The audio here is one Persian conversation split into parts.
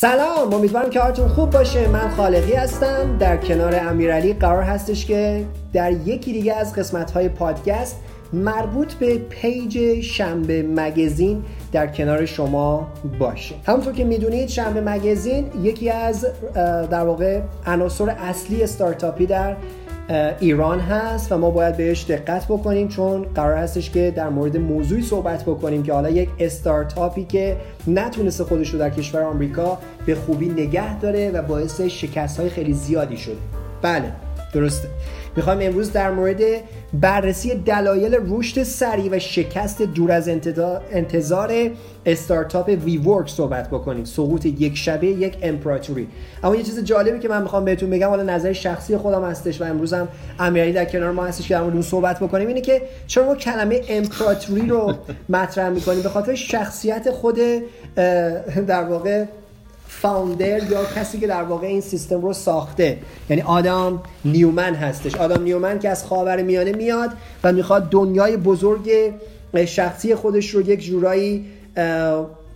سلام امیدوارم که حالتون خوب باشه. من خالقی هستم. در کنار امیرعلی قرار هستش که در یکی دیگه از قسمت های پادکست مربوط به page شنبه magazine در کنار شما باشه. همونطور که می‌دونید شنبه magazine یکی از در واقع عناصر اصلی استارتاپی در ایران هست و ما باید بهش دقت بکنیم چون قرار هستش که در مورد موضوعی صحبت بکنیم که حالا یک استارتاپی که نتونسته خودش رو در کشور آمریکا به خوبی نگه داره و باعث شکست های خیلی زیادی شده. بله درسته. می‌خوایم امروز در مورد بررسی دلایل رشد سریع و شکست دور از انتظار استارتاپ وی ورک صحبت بکنیم. سقوط یک شبه یک امپراتوری. اما یه چیز جالبی که من می‌خوام بهتون بگم حالا نظر شخصی خودم هستش و امروز هم امیرعلی در کنار ما هستش که مورد صحبت بکنیم اینه که چرا ما کلمه امپراتوری رو مطرح می‌کنیم؟ به خاطر شخصیت خود در واقع فاوندر یا کسی که در واقع این سیستم رو ساخته. یعنی آدم نیومن هستش. آدم نیومن که از خاور میانه میاد و می‌خواد دنیای بزرگ شخصی خودش رو یک جورایی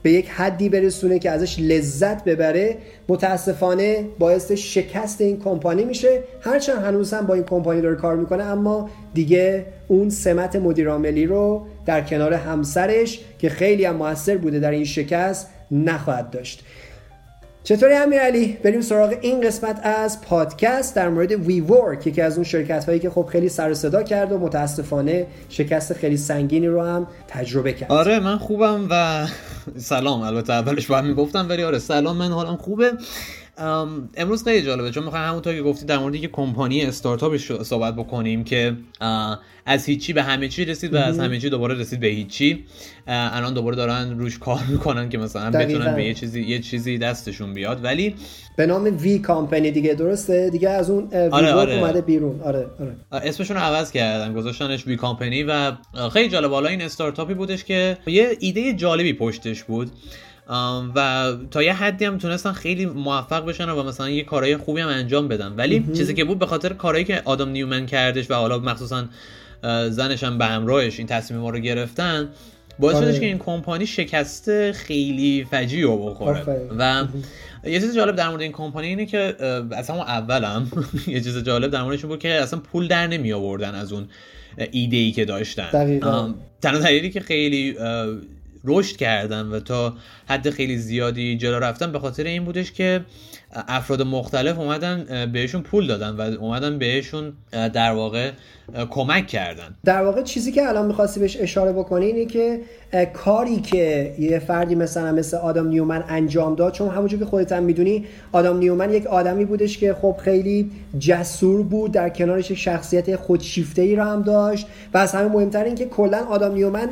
به یک حدی برسونه که ازش لذت ببره. متاسفانه باعث شکست این کمپانی میشه. هرچند هنوز هم با این کمپانی داره کار می‌کنه اما دیگه اون سمت مدیرعاملی رو در کنار همسرش که خیلی هم موثر بوده در این شکست نخواهد داشت. چطوری امیرعلی؟ بریم سراغ این قسمت از پادکست در مورد وی ورک یکی از اون شرکت هایی که خب خیلی سر صدا کرد و متاسفانه شکست خیلی سنگینی رو هم تجربه کرد. آره من خوبم و سلام. البته اولش باید می‌گفتم ولی آره سلام. من حالم خوبه. امروز خیلی جالبه چون می‌خوایم همونطور که گفتی در مورد یک کمپانی استارتاپ صحبت بکنیم که از هیچی به همه چی رسید و از همه چی دوباره رسید به هیچی. الان دوباره دارن روش کار می‌کنن که مثلا بتونن به یه چیزی یه چیزی دستشون بیاد. ولی به نام وی کامپنی دیگه درسته؟ دیگه از اون وی آره آره. اومده بیرون. آره آره. اسمشون رو عوض کردن گذاشتنش وی کامپنی و خیلی جالب حالا این استارتاپی بودش که یه ایده جالبی پشتش بود. و تا یه حدی هم تونستن خیلی موفق بشن و مثلا یه کارهای خوبی هم انجام بدن. ولی چیزی که بود به خاطر کارهایی که آدم نیومن کردش و حالا مخصوصا زنش هم به همراهش این تصمیم ما رو گرفتن باعث شدش آره. که این کمپانی شکست خیلی فجیع رو بخوره. و یه چیز جالب در مورد این کمپانی اینه که اصلا اولم یه چیز جالب در موردشون بود که اصلا پول در نمی آوردن از اون ایده ای که داشتن. تنها دلیلی که خیلی رشد کردن و تا حد خیلی زیادی جلو رفتن به خاطر این بودش که افراد مختلف اومدن بهشون پول دادن و اومدن بهشون در واقع کمک کردن. در واقع چیزی که الان می‌خواستی بهش اشاره بکنی اینه که کاری که یه فردی مثلا مثل آدم نیومن انجام داد چون همونجور که خودت هم می‌دونی آدم نیومن یک آدمی بودش که خب خیلی جسور بود در کنارش شخصیت خودشیفته ای رو هم داشت. و از همه مهمتر این که کلا آدم نیومن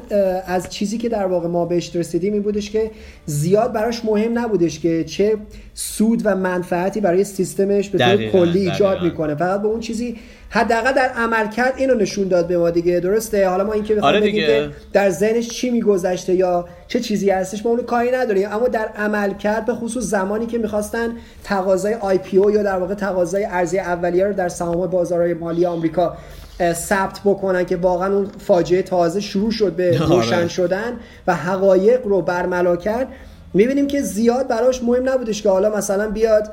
از چیزی که در واقع ما بهش رسیدیم این بودش که زیاد براش مهم نبودش که چه سود و منفعتی برای سیستمش به طور کلی ایجاد می‌کنه. فقط به اون چیزی حداقل در عملکرد اینو نشون داد به ما دیگه درسته؟ حالا ما اینکه بخوایم آره بگیم که در ذهنش چی میگذشته یا چه چیزی هستش ما اونو کاری نداریم. اما در عملکرد به خصوص زمانی که می‌خواستن تقاضای آی پی او یا در واقع تقاضای ارزی اولیه رو در سهام بازارهای مالی آمریکا ثبت بکنن که واقعا اون فاجعه تازه شروع شد به آره. روشن شدن و حقایق رو برملا کرد. می‌بینیم که زیاد براش مهم نبودش که حالا مثلا بیاد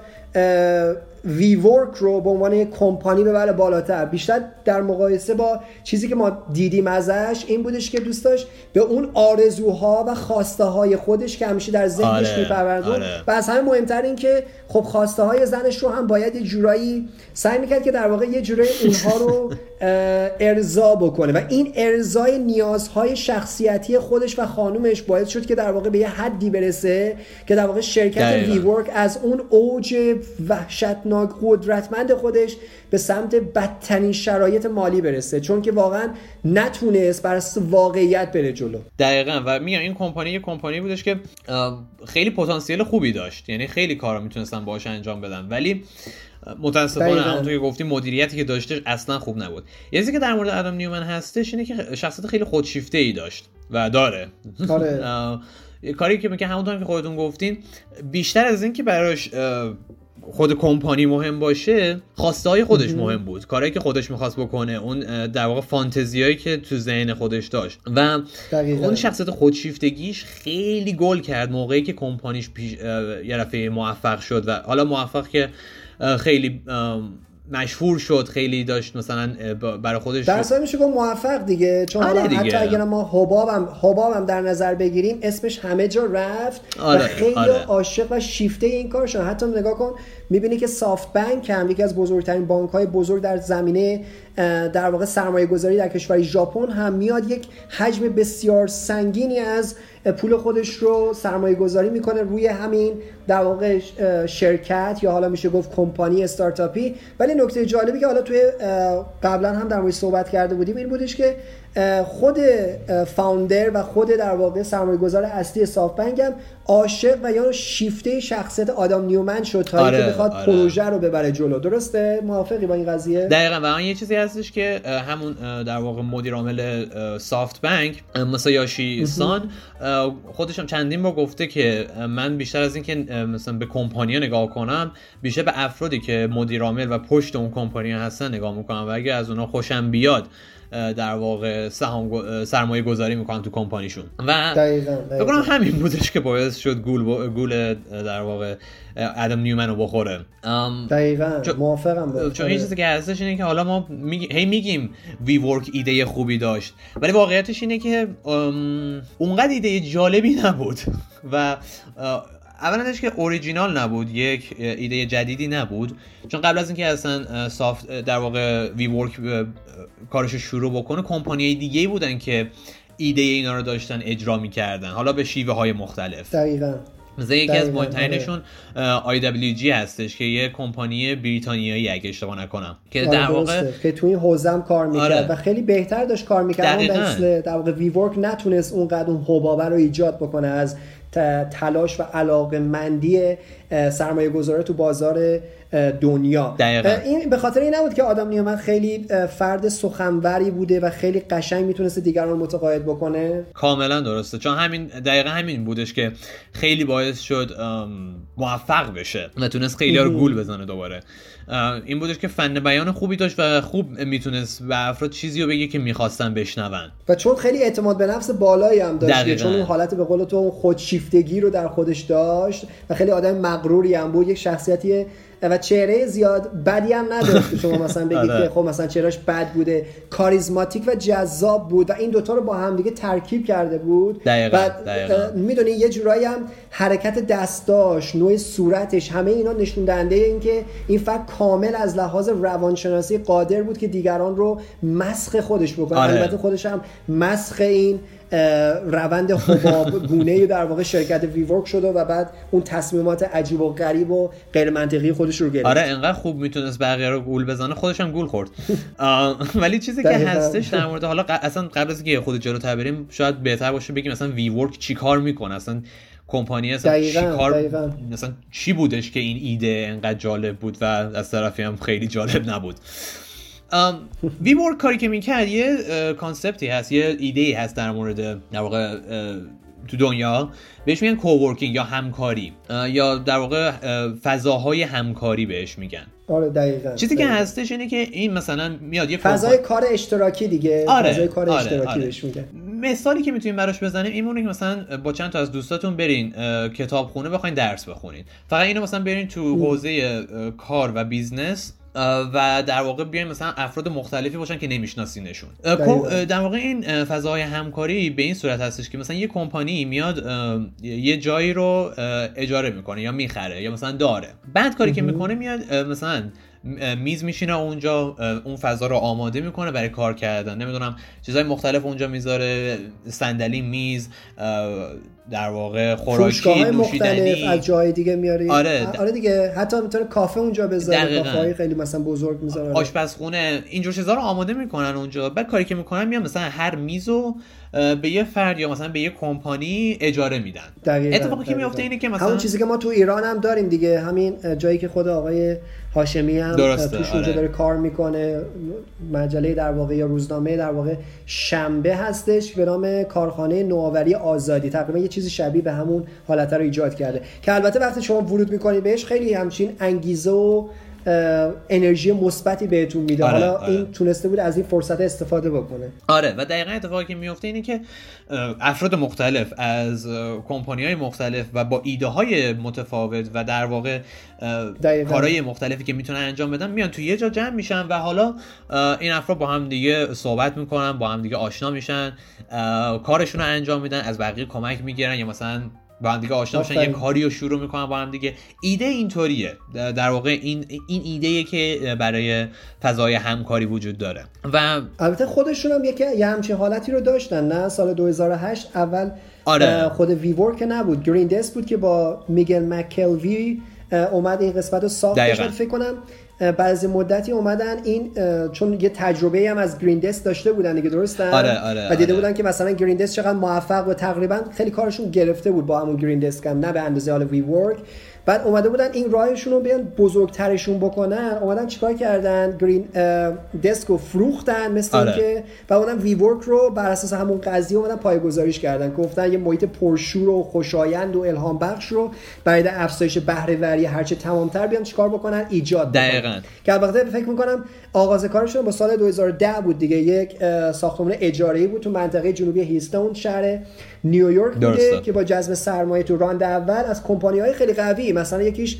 وی ورک رو به عنوان یک کمپانی ببره بالاتر بیشتر در مقایسه با چیزی که ما دیدیم ازش این بودش که دوست داشت به اون آرزوها و خواسته های خودش که همیشه در ذهنش آره. میپروردون آره. و از همه مهمتر این که خب خواسته های زنش رو هم باید یه جورایی سعی می‌کرد که در واقع یه جورایی اونها رو ارضا بکنه و این ارزای نیازهای شخصیتی خودش و خانومش باعث شد که در واقع به یه حدی برسه که در واقع شرکت وی ورک از اون اوج وحشتناک قدرتمند خودش به سمت بدترین شرایط مالی برسه. چون که واقعا نتونست بر واقعیت بره جلو. دقیقا. و میگم این کمپانی یه کمپانی بودش که خیلی پتانسیل خوبی داشت. یعنی خیلی کارا می‌تونستن باهاش انجام بدن. ولی متاسفانه همونطور که گفتیم مدیریتی که داشته اصلا خوب نبود. یه چیزی که در مورد آدم نیومن هستش اینه که شخصیت خیلی خودشیفته ای داشت. و داره. آره. کاری که میگه همونطور که خودتون گفتین بیشتر از اینکه براش خود کمپانی مهم باشه خواسته های خودش مهم. بود. کاری که خودش می‌خواست بکنه اون در واقع فانتزیایی که تو ذهن خودش داشت. و دقیقا. اون شخصیت خودشیفتگیش خیلی گل کرد موقعی که کمپانیش پیش یه موفق شد. و حالا موفق که خیلی مشهور شد خیلی داشت مثلا برای خودش در میشه گفت موفق دیگه چون آره دیگه. حتی اگر ما حبابم حبابم در نظر بگیریم اسمش همه جا رفت آره. و خیلی آره. عاشق و شیفته این کار شد حتی نگاه کن می‌بینی که سافت بانک هم یکی از بزرگترین بانک های بزرگ در زمینه در واقع سرمایه گذاری در کشور ژاپن هم میاد یک حجم بسیار سنگینی از پول خودش رو سرمایه گذاری می‌کنه روی همین در واقع شرکت یا حالا میشه گفت کمپانی استارتاپی. ولی نکته جالبی که حالا توی قبلا هم در مورد صحبت کرده بودیم این بودش که خود فاوندر و خود در واقع سرمایه گذار اصلی بنک هم عاشق و یا شیفته شخصیت آدم نیومن شد تا آره، اینکه بخواد آره. پروژه رو ببره جلو. درسته؟ موافقی با این قضیه؟ دقیقا. و یه چیزی هستش که همون در واقع مدیر عامل سافت مثلا یاشی سان خودش هم چندین بار گفته که من بیشتر از اینکه مثلا به کمپانی نگاه کنم بیشتر به افرادی که مدیر عامل و پشت اون کمپانی هستن نگاه می‌کنم و اگه از اونا خوشم بیاد در واقع سهام سرمایه گذاری می‌کنن تو کمپانیشون. و فکر کنم همین بودش که باعث شد گول گول در واقع ادم نیومن رو بخوره. دقیقا موافقم چون این چیزی که هستش اینه که حالا ما میگیم هی میگیم وی ورک ایده خوبی داشت ولی واقعیتش اینه که اونقدر ایده جالبی نبود. و اولش که اوریجینال نبود یک ایده جدیدی نبود. چون قبل از اینکه اصلا سافت در واقع وی ورک کارش شروع بکنه کمپانی دیگه بودن که ایده اینا رو داشتن اجرا می‌کردن. حالا به شیوه های مختلف. دقیقا. مثلا یکی از مهمترینشون IWG هستش که یه کمپانی بریتانیایی اگه اشتباه نکنم. که آره، در واقع که توی این حوزه کار می‌کرد آره. و خیلی بهتر داشت کار می‌کرد. اون در واقع وی ورک نتونست اونقدر اون حبابه رو ایجاد بکنه از تلاش و علاقه مندی سرمایه گذاره تو بازار دنیا. دقیقا. این به خاطر این نبود که آدم نیومن خیلی فرد سخنوری بوده و خیلی قشنگ می‌تونسته دیگران متقاعد بکنه. کاملا درسته. چون همین دقیقا همین بودش که خیلی باعث شد موفق بشه و تونست خیلی رو گول بزنه دوباره. این بودش که فن بیان خوبی داشت و خوب می‌تونست به افراد چیزی رو بگه که می‌خواستن بشنون. و چون خیلی اعتماد به نفس بالایی هم داشت چون اون حالت به قول تو خودشیفتگی رو در خودش داشت و خیلی آدم مغروری هم بود. یک شخصیتی و چهره زیاد بدی هم نداشت که شما مثلا بگید آره. که خب مثلا چهرهش بد بوده کاریزماتیک و جذاب بود و این دوتا رو با هم دیگه ترکیب کرده بود و می‌دونی یه جورایی هم حرکت دستاش نوع صورتش همه اینا نشون دهنده این که این فرد کامل از لحاظ روانشناسی قادر بود که دیگران رو مسخ خودش بکنه آره. البته خودش هم مسخ این روند حباب گونه در واقع شرکت ویورک شده و بعد اون تصمیمات عجیب و غریب و غیر منطقی خودش رو گرفت. آره انقدر خوب می‌تونست بقیه رو گول بزنه خودش هم گول خورد. ولی چیزی که هستش در مورد حالا اصلا قبل از اینکه خود جلو بریم شاید بهتر باشه بگیم مثلا ویورک چی کار می‌کنه؟ اصلا کمپانی اصلا چی کار مثلا چی بودش که این ایده انقدر جالب بود و از طرفی هم خیلی جالب نبود؟ WeWork کاری که می‌کرد یه concept ی هست یه ایده هست در مورد در واقع تو دنیا بهش میگن coworking یا همکاری یا در واقع فضاهای همکاری بهش میگن آره دقیقاً چیزی که هستش اینه که این مثلا میاد یه فضای کار اشتراکی دیگه آره. فضای کار آره. اشتراکی آره. بهش میگن مثالی که می‌تونیم براش بزنیم اینه که مثلا با چند تا از دوستاتون برین کتاب خونه بخواین درس بخونید فقط اینو مثلا برین تو حوزه کار و business و در واقع بیایم مثلا افراد مختلفی باشن که نمیشناسینشون. در واقع این فضاهای همکاری به این صورت هستش که مثلا یه کمپانی میاد یه جایی رو اجاره می‌کنه یا می‌خره یا مثلا داره. بعد کاری که می‌کنه میاد مثلا میز می‌چینه اونجا اون فضا رو آماده می‌کنه برای کار کردن. نمی‌دونم چیزهای مختلف اونجا می‌ذاره صندلی میز در واقع خوراکی مختلف از جای دیگه میاری. آره آره دیگه. حتی می‌تونه کافه اونجا بذاره کافه خیلی مثلا بزرگ می‌ذاره. آشپزخونه اینجور چیزا رو آماده می‌کنن اونجا. بعد کاری که می‌کنن میان مثلا هر میزو به یه فرد یا مثلا به یه کمپانی اجاره میدن. اتفاقی که میفته اینه که مثلا همون چیزی که ما تو ایران هم داریم دیگه. همین جایی که خود آقای هاشمی هم درسته. توش اونجا آره. داره کار می‌کنه مجله در واقع یا روزنامه در واقع شنبه هستش به نام کارخانه نوآوری آزادی تقریبا یه چیزی شبیه به همون حالت رو ایجاد کرده که البته وقتی شما ورود می‌کنید بهش خیلی همچین انگیزه و انرژی مثبتی بهتون میده. آره، حالا آره. این تونسته بود از این فرصت استفاده بکنه. آره و دقیقا اتفاقی که میفته اینه که افراد مختلف از کمپانی های مختلف و با ایده های متفاوت و در واقع کارهای مختلفی که می‌تونن انجام بدن میان تو یه جا جمع میشن و حالا این افراد با هم دیگه صحبت می‌کنن با هم دیگه آشنا میشن کارشون رو انجام میدن از بقیه کمک می‌گیرن یا مثلا با هم دیگه آشنا میشن یه کاری رو شروع می‌کنن با هم دیگه. ایده اینطوریه. در واقع این این ایده که برای فضای همکاری وجود داره. و البته خودشون هم یکی یه همچین حالتی رو داشتن نه سال 2008 اول آره. خود ویور که نبود. گرین دست بود که با میگل مکلوی اومد این قسمت رو ساخت. فکر کنم بعضی مدتی اومدن این چون یه تجربه هم از گرین دست داشته بودن دیگه درستن آره آره و دیده آره. بودن که مثلا گرین دست چقدر موفق و تقریبا خیلی کارشون گرفته بود با همون گرین دست کم نه به اندازه حال وی ورک بعد اومده بودن این راهشون رو بیان بزرگترشون بکنن. اومدن چیکار کردن؟ گرین دسک رو فروختن مثل آره. اینکه و اومدن وی ورک رو بر اساس همون قضیه اومدن پایه‌گذاریش کردن. گفتن یه محیط پرشور و خوشایند و الهام بخش رو برای افزایش بهره وری هرچه تمامتر بیان چیکار بکنن؟ ایجاد دقیقاً. که البته فکر می‌کنم آغاز کارشون با سال 2010 بود دیگه. یک ساختمان اجاری بود تو منطقه جنوبی هیستون شهر نیویورک بوده که با جذب سرمایه تو راند اول از کمپانی های خیلی قوی مثلا یکیش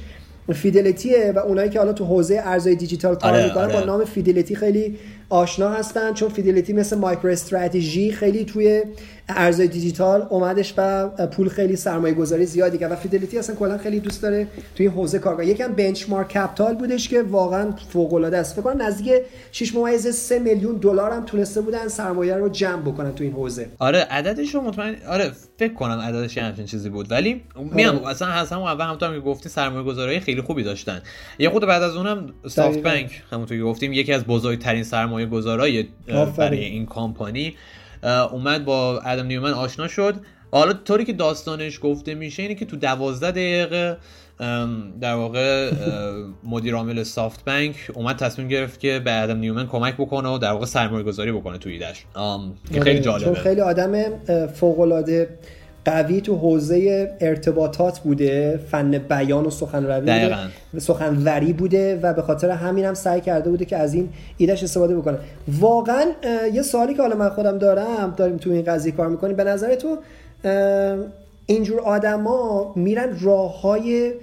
Fidelity ه و اونایی که حالا تو حوزه ارزهای دیجیتال کار آره، می‌کنن با آره. نام Fidelity خیلی آشنا هستن چون Fidelity مثل MicroStrategy خیلی توی ارزهای دیجیتال اومدش و پول خیلی سرمایه گذاری زیادی کرد. و Fidelity اصلا کلا خیلی دوست داره توی این حوزه کار کنه. یکی هم Benchmark Capital بودش که واقعا فوق العاده است. فکر کنم نزدیک 6 ممیز 3 میلیون دلار هم تونسته بودن سرمایه رو جمع بکنن تو این حوزه. آره عددش رو مطمئن آره فکر کنم عددش همچین چیزی بود. ولی میام آره. اصلا اصلا اول همونطور که گفتی سرمایه گذاری خیلی خوبی داشتن. یه خود بعد از اونم SoftBank همونطور که گفتیم یکی از بزرگترین سرمایه گذارای برای این کمپانی اومد با ادم نیومن آشنا شد. حالا طوری که داستانش گفته میشه اینه که تو دوازده دقیقه در واقع مدیر عامل SoftBank اومد تصمیم گرفت که به ادم نیومن کمک بکنه و در واقع سرمایه گذاری بکنه تو ایدش که خیلی آره، جالبه. چون خیلی آدم فوق العاده قوی تو حوزه ارتباطات بوده فن بیان و سخنروی بوده سخنوری بوده و به خاطر همین هم سعی کرده بوده که از این ایدهش استفاده بکنه. واقعا یه سوالی که حالا من خودم دارم داریم تو این قضیه کار می‌کنیم به نظر تو اینجور آدما میرن راه های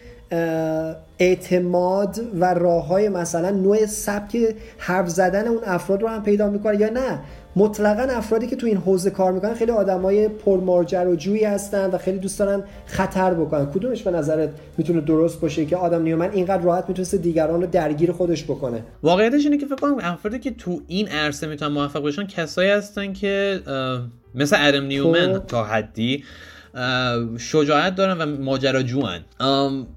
اعتماد و راه های مثلا نوع سبک حرف زدن اون افراد رو هم پیدا می‌کنه یا نه. مطلقا افرادی که تو این حوزه کار می‌کنن خیلی آدمای پرمارجر و جویی هستن و خیلی دوست دارن خطر بکنن. کدومش به نظرت می‌تونه درست باشه که آدم نیومن اینقدر راحت می‌تونسته دیگران رو درگیر خودش بکنه؟ واقعیتش اینه که فکر کنم افرادی که تو این عرصه می‌تونن موفق بشن کسایی هستن که مثل ادم نیومن خب. تا حدی شجاعت دارن و ماجراجوان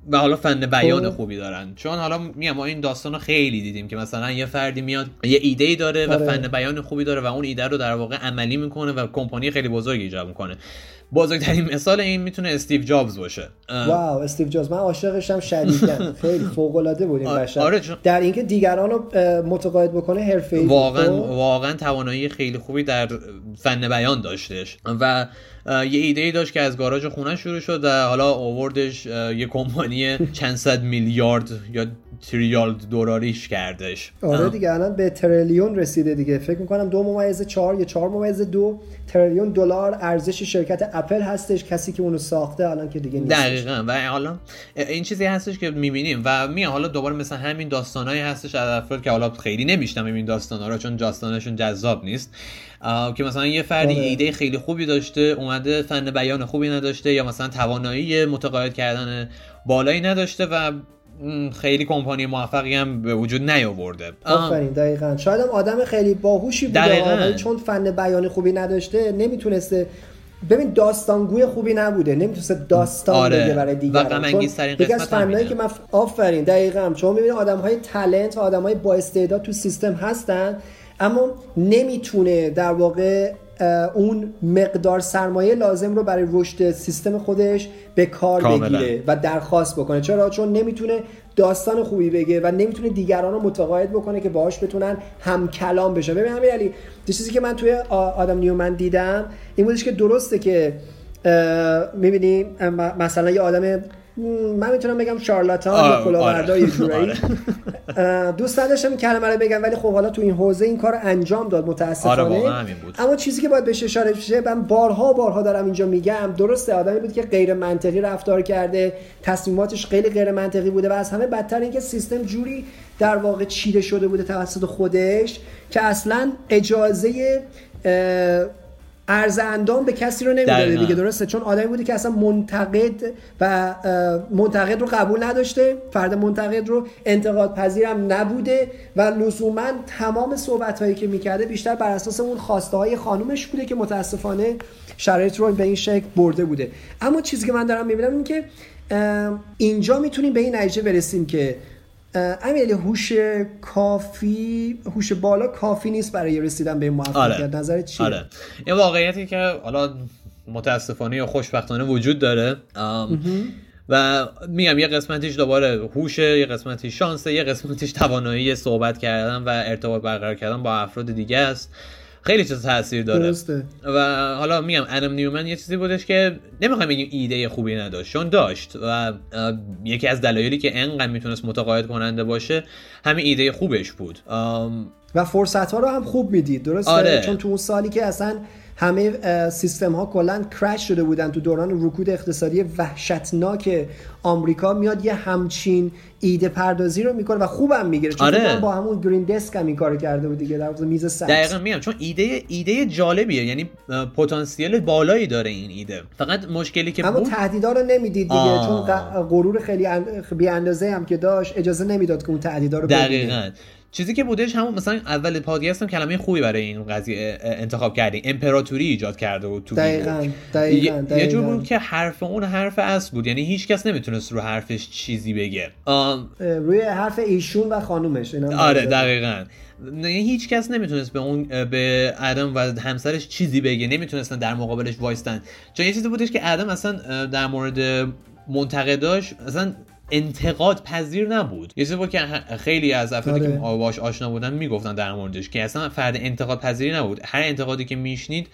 و حالا فن بیان خب. خوبی دارن. چون حالا میگم ما این داستان رو خیلی دیدیم که مثلا یه فردی میاد یه ایده ای داره و آره. فن بیان خوبی داره و اون ایده رو در واقع عملی می‌کنه و کمپانی خیلی بزرگی ایجاد می‌کنه. بزرگترین مثال این می‌تونه استیو جابز باشه. واو استیو جابز. من عاشقشم شدیدن خیلی فوق العاده بود این بشر. آره در اینکه دیگران رو متقاعد بکنه حرفه‌ای واقعا؟ واقعا توانایی خیلی خوبی در فن بیان داشتش و یه ایده ای داشت که از گاراژ خونه شروع شد و حالا آوردش یه کمپانی چند صد میلیارد یا تریلیارد دولاریش کردش. آره دیگه الان به تریلیون رسیده دیگه. فکر می‌کنم دو ممیز چهار یا چهار ممیز دو تریلیون دلار ارزش شرکت اپل هستش کسی که اونو ساخته الان که دیگه نیست دقیقا. و حالا این چیزی هستش که می‌بینیم و میان حالا دوباره مثل همین داستانایی هستش از افراد که حالا خیلی نمیشتم این داستانا رو چون داستانشون جذاب نیست. که مثلا یه فردی آره. ایده خیلی خوبی داشته اومده فن بیان خوبی نداشته یا مثلا توانایی متقاعد کردن بالایی نداشته و خیلی کمپانی موفقی هم به وجود نیاورده. آفرین دقیقا. شاید هم آدم خیلی باهوشی بوده چون فن بیان خوبی نداشته نمی‌تونسته ببین داستانگوی خوبی نبوده نمی‌تونسته داستان آره. بگه برای دیگران. چون یکی از فنایی که من آفرین دقیقا. چون می‌بینی آدم های تلنت و آدم های با استعداد تو سیستم هستن اما نمی‌تونه در واقع اون مقدار سرمایه لازم رو برای رشد سیستم خودش به کار بگیره و درخواست بکنه. چرا؟ چون نمی‌تونه داستان خوبی بگه و نمی‌تونه دیگران رو متقاعد بکنه که باهاش بتونن هم کلام بشه ببین همین علی چیزی که من توی آدم نیومن دیدم این بودش که درسته که می‌بینی مثلا یه آدم من می‌تونم بگم شارلاتان یا کلاهبردار آره. دوست نداشتم این کلمه رو بگم ولی خب حالا تو این حوزه این کار انجام داد متاسفانه. آره اما چیزی که باید بهش اشاره بشه من بارها بارها دارم اینجا میگم درسته آدمی بود که غیر منطقی رفتار کرده تصمیماتش خیلی غیر منطقی بوده و از همه بدتر اینکه سیستم جوری در واقع چیده شده بوده توسط خودش که اصلا اجازه ارز اندام به کسی رو نمی‌داده. دیگه درسته. چون آدمی بوده که اصلا منتقد و منتقد رو قبول نداشته. فرد منتقد رو انتقاد پذیرم نبوده و لزوما تمام صحبت هایی که می‌کرده بیشتر بر اساس اون خواسته های خانومش بوده که متاسفانه شرایط رو به این شکل برده بوده. اما چیزی که من دارم می‌بینم این که اینجا می‌تونیم به این نتیجه برسیم که امیلی هوش کافی هوش بالا کافی نیست برای رسیدن به موفقیت. آره. نظرت چیه؟ آره. این واقعیتی که حالا متاسفانه یا خوشبختانه وجود داره. و میگم یه قسمتیش دوباره هوشه یه قسمتیش شانسه یه قسمتیش توانایی صحبت کردن و ارتباط برقرار کردن با افراد دیگه است. خیلی چیز تاثیر داره درسته. و حالا میگم ادم نیومن یه چیزی بودش که نمی‌خوایم بگیم ایده خوبی نداشت چون داشت و یکی از دلایلی که انقدر می‌تونست متقاعد کننده باشه همین ایده خوبش بود و فرصت ها رو هم خوب می‌دید درسته آره. چون تو اون سالی که اصلا همه سیستم ها کلا کرش شده بودن تو دوران رکود اقتصادی وحشتناک آمریکا. میاد یه همچین ایده پردازی رو می‌کنه و خوبم می‌گیره. چون آره. با همون گرین دسک هم این کارو کرده بود دیگه در میز سکس دقیقا میگم چون ایده ایده جالبیه. یعنی پتانسیل بالایی داره این ایده. فقط مشکلی که اما تهدیدا رو نمی‌دید دیگه چون غرور خیلی بی اندازه هم که داشت اجازه نمی‌داد که اون تهدیدا رو دقیقاً. چیزی که بودش همون مثلا اول پادکست هم کلمه خوبی برای این قضیه انتخاب کردیم امپراتوری ایجاد کرده بود تو دقیقاً دقیقاً, دقیقاً. یه جور بود که حرف اون حرف اصل بود. یعنی هیچ کس نمی‌تونست رو حرفش چیزی بگه. روی حرف ایشون و خانومش. آره دقیقاً. یعنی هیچ کس نمی‌تونست به اون به ادم و همسرش چیزی بگه. نمی‌تونستن در مقابلش وایستن. چون یه چیزی بودش که ادم اصلا در مورد منتقداش اصلا انتقاد پذیر نبود. یه چیزی که خیلی از افرادی که آره. باش آشنا بودن می‌گفتن در موردش که اصلا فرد انتقاد پذیری نبود. هر انتقادی که میشنید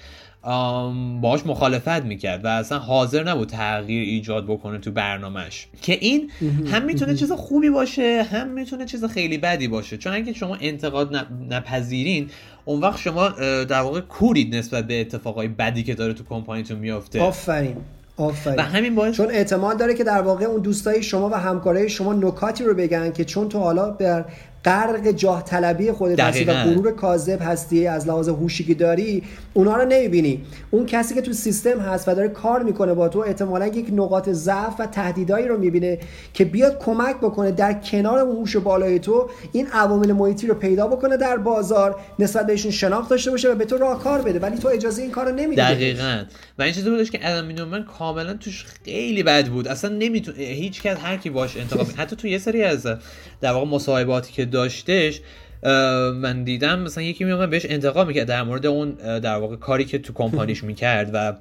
باش مخالفت می‌کرد و اصلا حاضر نبود تغییر ایجاد بکنه تو برنامهش. که این هم می‌تونه چیز خوبی باشه هم می‌تونه چیز خیلی بدی باشه. چون اگه شما انتقاد نپذیرین اون وقت شما در واقع کورید نسبت به اتفاقای بدی که داره تو کمپانیتون میافته. آفرین. آفرین. و همین باعث چون اعتماد داره که در واقع اون دوستای شما و همکارای شما نکاتی رو بگن که چون تو حالا بر غرق جاه طلبی خودت هستی و غرور کاذب هستی از لحاظ هوشی که داری اونا رو نمی‌بینی. اون کسی که تو سیستم هست و داره کار می‌کنه با تو احتمالا یک نقاط ضعف و تهدیدایی رو می‌بینه که بیاد کمک بکنه در کنار اون هوش بالای تو این عوامل محیطی رو پیدا بکنه در بازار نسبت بهشون شناخت داشته باشه و به تو راهکار بده. ولی تو اجازه این کارو نمیدی دقیقاً. و این چیزی بودش که ادم نیومن کاملا توش خیلی بد بود. اصلا نمی‌تونه هیچ کس هر کی باش انتقاد حتی تو یه سری از در واقع مصاحباتی که داشتش من دیدم مثلا یکی میومد بهش انتقاد می‌کرد در مورد اون در واقع کاری که تو کمپانیش می‌کرد و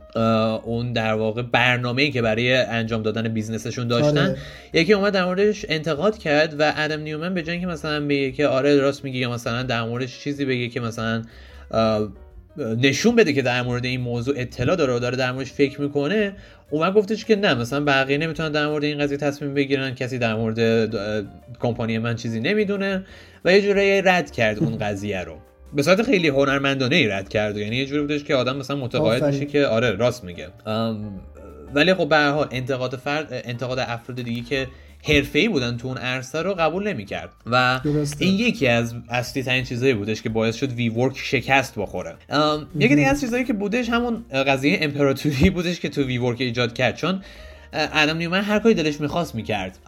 اون در واقع برنامه‌ای که برای انجام دادن business شون داشتن آره. یکی اومد در موردش انتقاد کرد و ادم نیومن به جای که مثلا بگه که آره راست میگه یا مثلا در موردش چیزی بگه که مثلا نشون بده که در مورد این موضوع اطلاع داره و داره در موردش فکر می‌کنه اومد گفتش که نه مثلا بقیه نمی‌تونن در مورد این قضیه تصمیم بگیرن کسی در مورد کمپانی من چیزی نمی‌دونه و یه جوری رد کرد اون قضیه رو. به صورت خیلی هنرمندانه ای رد کرد. یعنی یه جوری بودش که آدم مثلا متقاعد بشه که آره راست میگه. ولی خب به هر حال انتقاد فرد انتقاد افراد دیگه که حرفه‌ای بودن تو اون عرصه رو قبول نمی‌کرد. و این یکی از اصلی ترین چیزایی بودش که باعث شد وی ورک شکست بخوره. یکی دیگه از چیزایی که بودش همون قضیه امپراتوری بودش که تو وی ورک ایجاد کرد. چون ادم نیومن هر کاری دلش می‌خواست می‌کرد.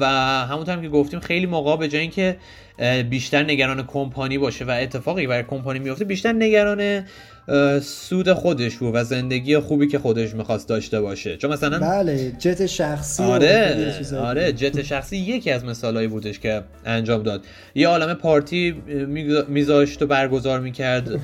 و همونطور هم که گفتیم خیلی موقع به جای اینکه بیشتر نگران کمپانی باشه و اتفاقی برای کمپانی میفته بیشتر نگران سود خودش بود و زندگی خوبی که خودش می‌خواست داشته باشه. چون مثلا بله جت شخصی آره آره جت شخصی یکی از مثالهایی بودش که انجام داد. یه عالم پارتی میذاشت و برگزار می‌کرد.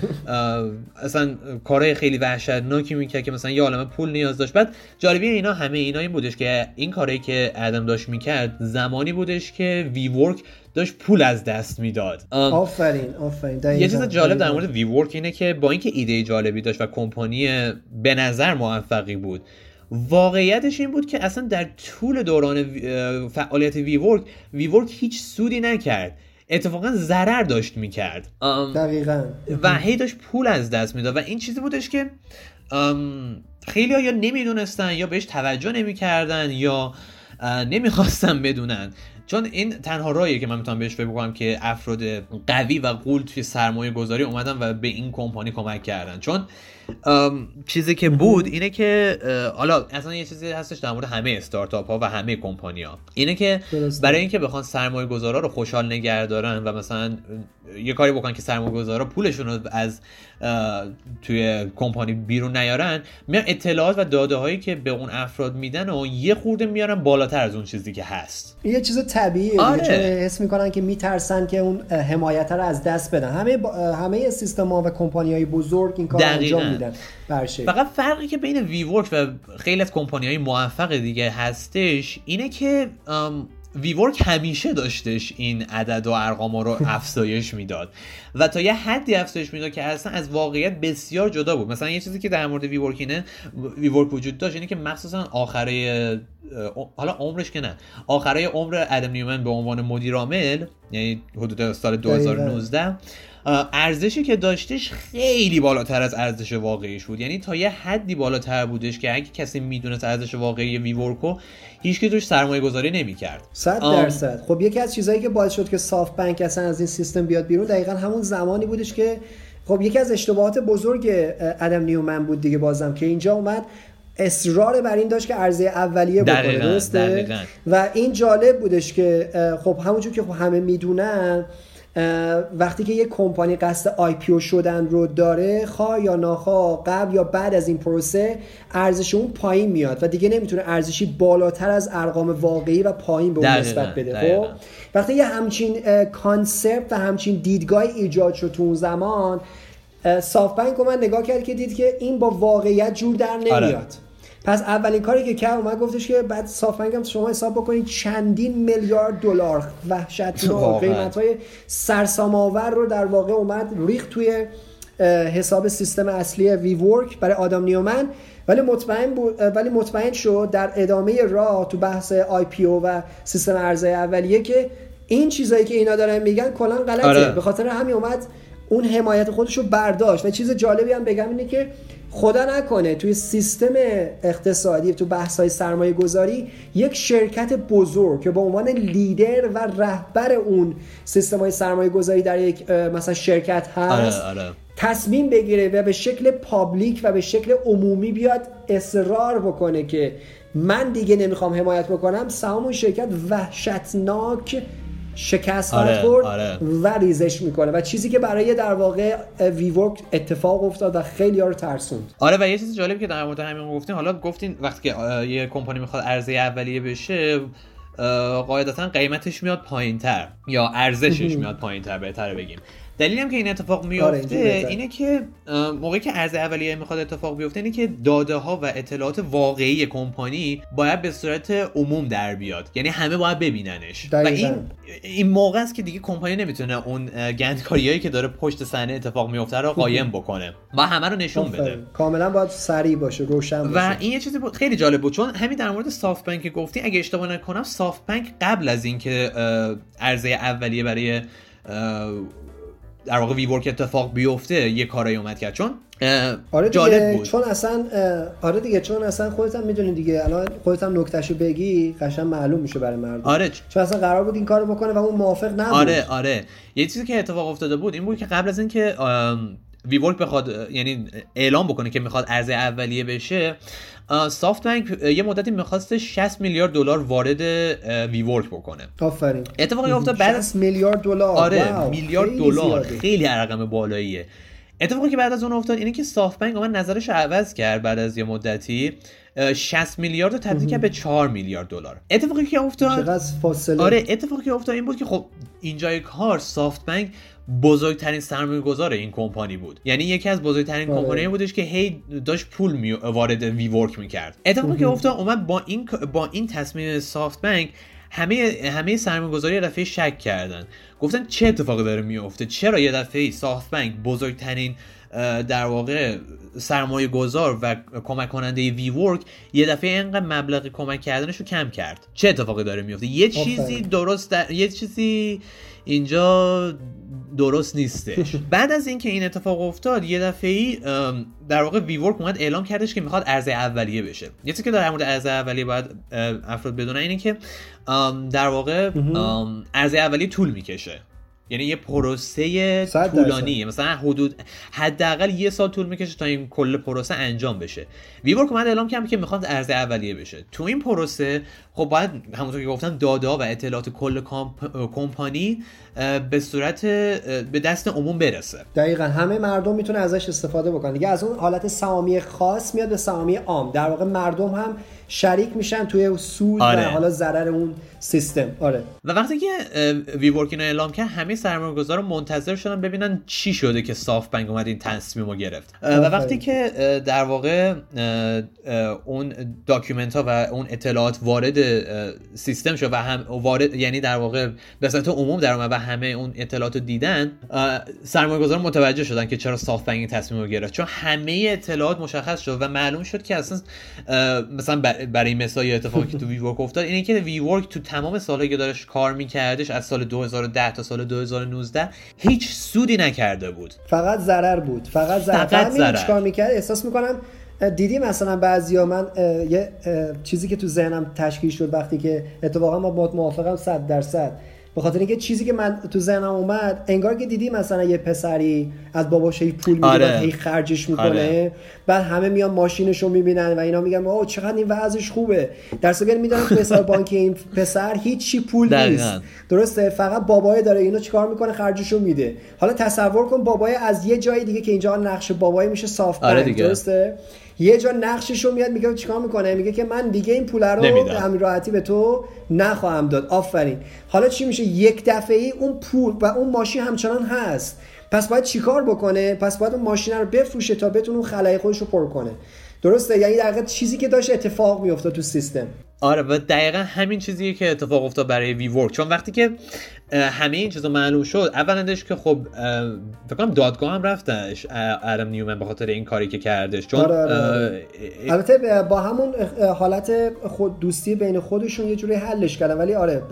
اصلا کارهای خیلی وحشتناکی می‌کرد که مثلا یه عالم پول نیاز داشت. بعد جالبی اینا همه اینا این بودش که این کاری که ادم داشت می‌کرد زمانی بودش که وی ورک داشت پول از دست می‌داد. آفرین آفرین. یه چیز جالب در مورد وی ورک اینه که با اینکه ایده جالبی داشت و کمپانی به نظر موفقی بود واقعیتش این بود که اصلا در طول دوران فعالیت وی ورک وی ورک هیچ سودی نکرد. اتفاقا ضرر داشت می‌کرد. دقیقا. و هی داشت پول از دست می‌داد. و این چیزی بودش که خیلی ها یا نمی‌دونستن یا بهش توجه نمی‌کردن یا نمی‌خواستن بدونن. چون این تنها راهیه که من می‌تونم بهش فکر بکنم که افراد قوی و قول توی سرمایه گذاری اومدن و به این کمپانی کمک کردن. چون چیزی که بود اینه که حالا اصلا یه چیزی هستش در مورد همه استارتاپ ها و همه کمپانی ها اینه که برای اینکه بخوان سرمایه گذارا رو خوشحال نگه دارن و مثلا یه کاری بکنن که سرمایه گذارا پولشون رو از توی کمپانی بیرون نیارن میان اطلاعات و داده هایی که به اون افراد میدن و یه خورده میارن بالاتر از اون چیزی که هست. یه چیز طبیعیه آره. چون حس می‌کنن که میترسن که اون حمایت رو از دست بدن. همه همه سیستم ها و کمپانی های بزرگ این کار انجام میدن. فقط فرقی که بین وی ورک و خیلی از کمپانی های موفق دیگه هستش اینه که ویورک همیشه داشتش این عدد و ارقام رو افزایش می‌داد. و تا یه حدی افزایش می‌داد که اصلا از واقعیت بسیار جدا بود. مثلا یه چیزی که در مورد ویورک اینه ویورک وجود داشت اینه که مخصوصا آخره حالا عمرش که نه. آخره عمر ادم نیومن به عنوان مدیر عامل یعنی حدود سال 2019 ارزشی که داشتش خیلی بالاتر از ارزش واقعیش بود. یعنی تا یه حدی بالاتر بودش که اگه کسی می‌دونست ارزش واقعی ویورکو هیچ که توش سرمایه گذاری نمی‌کرد. صد درصد. خب یکی از چیزهایی که باعث شد که سافت بانک اصلا از این سیستم بیاد بیرون دقیقا همون زمانی بودش که خب یکی از اشتباهات بزرگ ادم نیومن بود دیگه بازم که اینجا اومد اصرار بر این داشت که عرضه اولیه بکنه. درسته؟ و این جالب بودش که خب همونجور که خب همه می‌دونن وقتی که یک کمپانی قصد IPO شدن رو داره خواه یا ناخواه قبل یا بعد از این پروسه ارزش اون پایین میاد و دیگه نمی‌تونه ارزشی بالاتر از ارقام واقعی و پایین به اون نسبت بده. خب؟ وقتی یه همچین concept و همچین دیدگاهی ایجاد شد تو اون زمان SoftBank من نگاه کرد که دید که این با واقعیت جور در نمیاد. آره. پس اولین کاری که کرد اومد گفتش که بعد SoftBank هم شما حساب بکنید چندین میلیارد دلار وحشتناک قیمت های سرسام آور رو در واقع اومد ریخت توی حساب سیستم اصلی WeWork برای آدم نیومن. ولی مطمئن بود ولی مطمئن شد در ادامه راه تو بحث IPO و سیستم ارزهای اولیه که این چیزایی که اینا دارن میگن کلا غلطه. آره. به خاطر همین اومد اون حمایت خودش رو برداشت. و چیز جالبی هم بگم اینه که خدا نکنه توی سیستم اقتصادی تو بحث های سرمایه گذاری یک شرکت بزرگ که به عنوان لیدر و رهبر اون سیستم های سرمایه گذاری در یک مثلا شرکت هست آره، آره. تصمیم بگیره و به شکل public و به شکل عمومی بیاد اصرار بکنه که من دیگه نمی‌خوام حمایت بکنم سهام شرکت وحشتناک شکست آره، خورد آره. و ریزش می‌کنه و چیزی که برای در واقع WeWork اتفاق افتاد و خیلی ها رو ترسوند. آره و یه چیز جالبی که در مورد همین گفتین حالا گفتین وقتی که یه کمپانی می‌خواد عرضه اولیه بشه قاعدتا قیمتش میاد پایین تر یا ارزشش میاد پایین تر بهتره بگیم. دلیلی هم که این اتفاق آره، میفته اینه که موقعی که عرضه اولیه می‌خواد اتفاق بیفته اینه که داده ها و اطلاعات واقعی کمپانی باید به صورت عموم در بیاد. یعنی همه باید ببیننش. و این این موقع است که دیگه کمپانی نمی‌تونه اون گندکاریایی که داره پشت صحنه اتفاق میفته رو قایم بکنه با همه رو نشون بده. کاملا باید سریع باشه روشن باشه. و این یه چیزی خیلی جالب بود. چون همین در مورد سافت بانک گفتی اگه اشتباه نکنم سافت بانک قبل از اینکه عرضه اولیه برای در واقع وی ورک اتفاق بیفته یه کارایی اومد کرد. چون آره جالب بود. چون اصلا آره دیگه چون اصلا خودت هم می‌دونی دیگه الان خودت هم نکتهشو بگی قشنگ معلوم میشه برای مردم. آره. چون اصلا قرار بود این کارو بکنه و اون موافق نبود. آره آره. یه چیزی که اتفاق افتاده بود این بود که قبل از اینکه وی ورک بخواد یعنی اعلام بکنه که می‌خواد ارزه اولیه بشه سافت بانک یه مدتی می‌خواست 60 میلیارد دلار وارد وی ورک بکنه. آفرین. اتفاقی افتاد بعد 60 میلیارد دلار. آره میلیارد دلار. خیلی رقم بالاییه. اتفاقی که بعد از اون افتاد اینه که سافت بانک اومد نظرش عوض کرد بعد از یه مدتی. 60 میلیارد رو تبدیل کرد به 4 میلیارد دلار. اتفاقی که افتاد فاصله؟ آره اتفاقی که افتاد این بود که خب اینجای کار سافت بانک بزرگترین سرمایه گذار این کمپانی بود. یعنی یکی از بزرگترین آره. کمپانی بودش که هی داشت پول می وارد وی ورک می‌کرد. اتفاقی که افتاد اومد با این با این تصمیم سافت بانک همه همه سرمایه‌گذاری دفعه شک کردن. گفتن چه اتفاقی داره میفته چرا یه دفعه سافت بانک بزرگترین در واقع سرمایه گذار و کمک کننده وی ورک یه دفعه اینقدر مبلغ کمک کردنش رو کم کرد. چه اتفاقی داره میفته یه چیزی درست در... یه چیزی اینجا درست نیستش. بعد از اینکه این اتفاق افتاد یه دفعه در واقع وی ورک اومد اعلام کردش که می‌خواد عرضه اولیه بشه. یه چیزی که در مورد عرضه اولیه باید افراد بدونن اینه که در واقع عرضه اولیه طول می‌کشه. یعنی یه پروسه طولانی مثلا حدود حداقل یه سال طول می‌کشه تا این کل پروسه انجام بشه. ویورک اومد اعلام کرد که می‌خواد ارز اولیه بشه. تو این پروسه خب باید همونطور که گفتم دادا و اطلاعات کل کمپانی به صورت به دست عموم برسه. دقیقا همه مردم می‌تونه ازش استفاده بکنن دیگه از اون حالت سهامی خاص میاد به سهامی عام. در واقع مردم هم شریک میشن توی سود آره. و حالا ضرر اون سیستم. آره. و وقتی که وی ورکینو اعلام کرد همه سرمایه‌گذارا منتظر شدن ببینن چی شده که صاف بنک اومد این تصمیم رو گرفت. و وقتی که در واقع اون document ها و اون اطلاعات وارد سیستم شد و هم وارد یعنی در واقع به صورت عموم در و همه اون اطلاعات رو دیدن سرمایه‌گذارا متوجه شدن که چرا SoftBank این تصمیم رو گرفت. چون همه اطلاعات مشخص شد و معلوم شد که اصلا مثلا برای مثال اتفاقی که تو WeWork افتاد اینه که WeWork تو تمام سالهایی که داشت کار میکردش از سال 2010 تا سال 2019 هیچ سودی نکرده بود. فقط ضرر بود. فقط ضرر. فقط ضرر. کار می‌کرد؟ احساس می‌کنم دیدی مثلا بعضیا من یه چیزی که تو ذهنم تشکیل شد وقتی که اتفاقا ما با موافقم 100 درصد. به خاطر اینکه چیزی که من تو ذهنم اومد انگار که دیدی مثلا یه پسری از باباش هی پول می‌گیره آره. هی خرجش می‌کنه. آره. بعد همه میان ماشینش رو می‌بینن و اینا میگن اوه چقدر این وضعش خوبه. در صورتی می‌دونن تو حساب بانکی این پسر هیچی پول نیست. درسته؟ فقط بابای داره اینو چیکار می‌کنه؟ خرجش رو میده. حالا تصور کن بابای از یه جای دیگه که اینجا نقش بابای میشه صاف آره درسته؟ یه جا نقشش رو میاد میگه چیکار می‌کنه؟ میگه که من دیگه این پول رو همین راحتی به تو نخواهم داد. آفرین. حالا چی میشه؟ یک دفعه ای اون پول و اون ماشین همچنان هست. پس باید چیکار بکنه؟ پس باید اون ماشین رو بفروشه تا بتونه اون خلای خودش رو پر کنه. درسته؟ یعنی در چیزی که داشت اتفاق میافتاد تو سیستم. آره و دقیقا همین چیزیه که اتفاق افتاد برای وی ورک چون وقتی که همه این چیزا معلوم شد اولندش که خب فکر کنم دادگاه هم رفتش ادم نیومن به خاطر این کاری که کردش. چون آره آره. البته با همون حالت خود دوستی بین خودشون یه جوری حلش کردن. ولی آره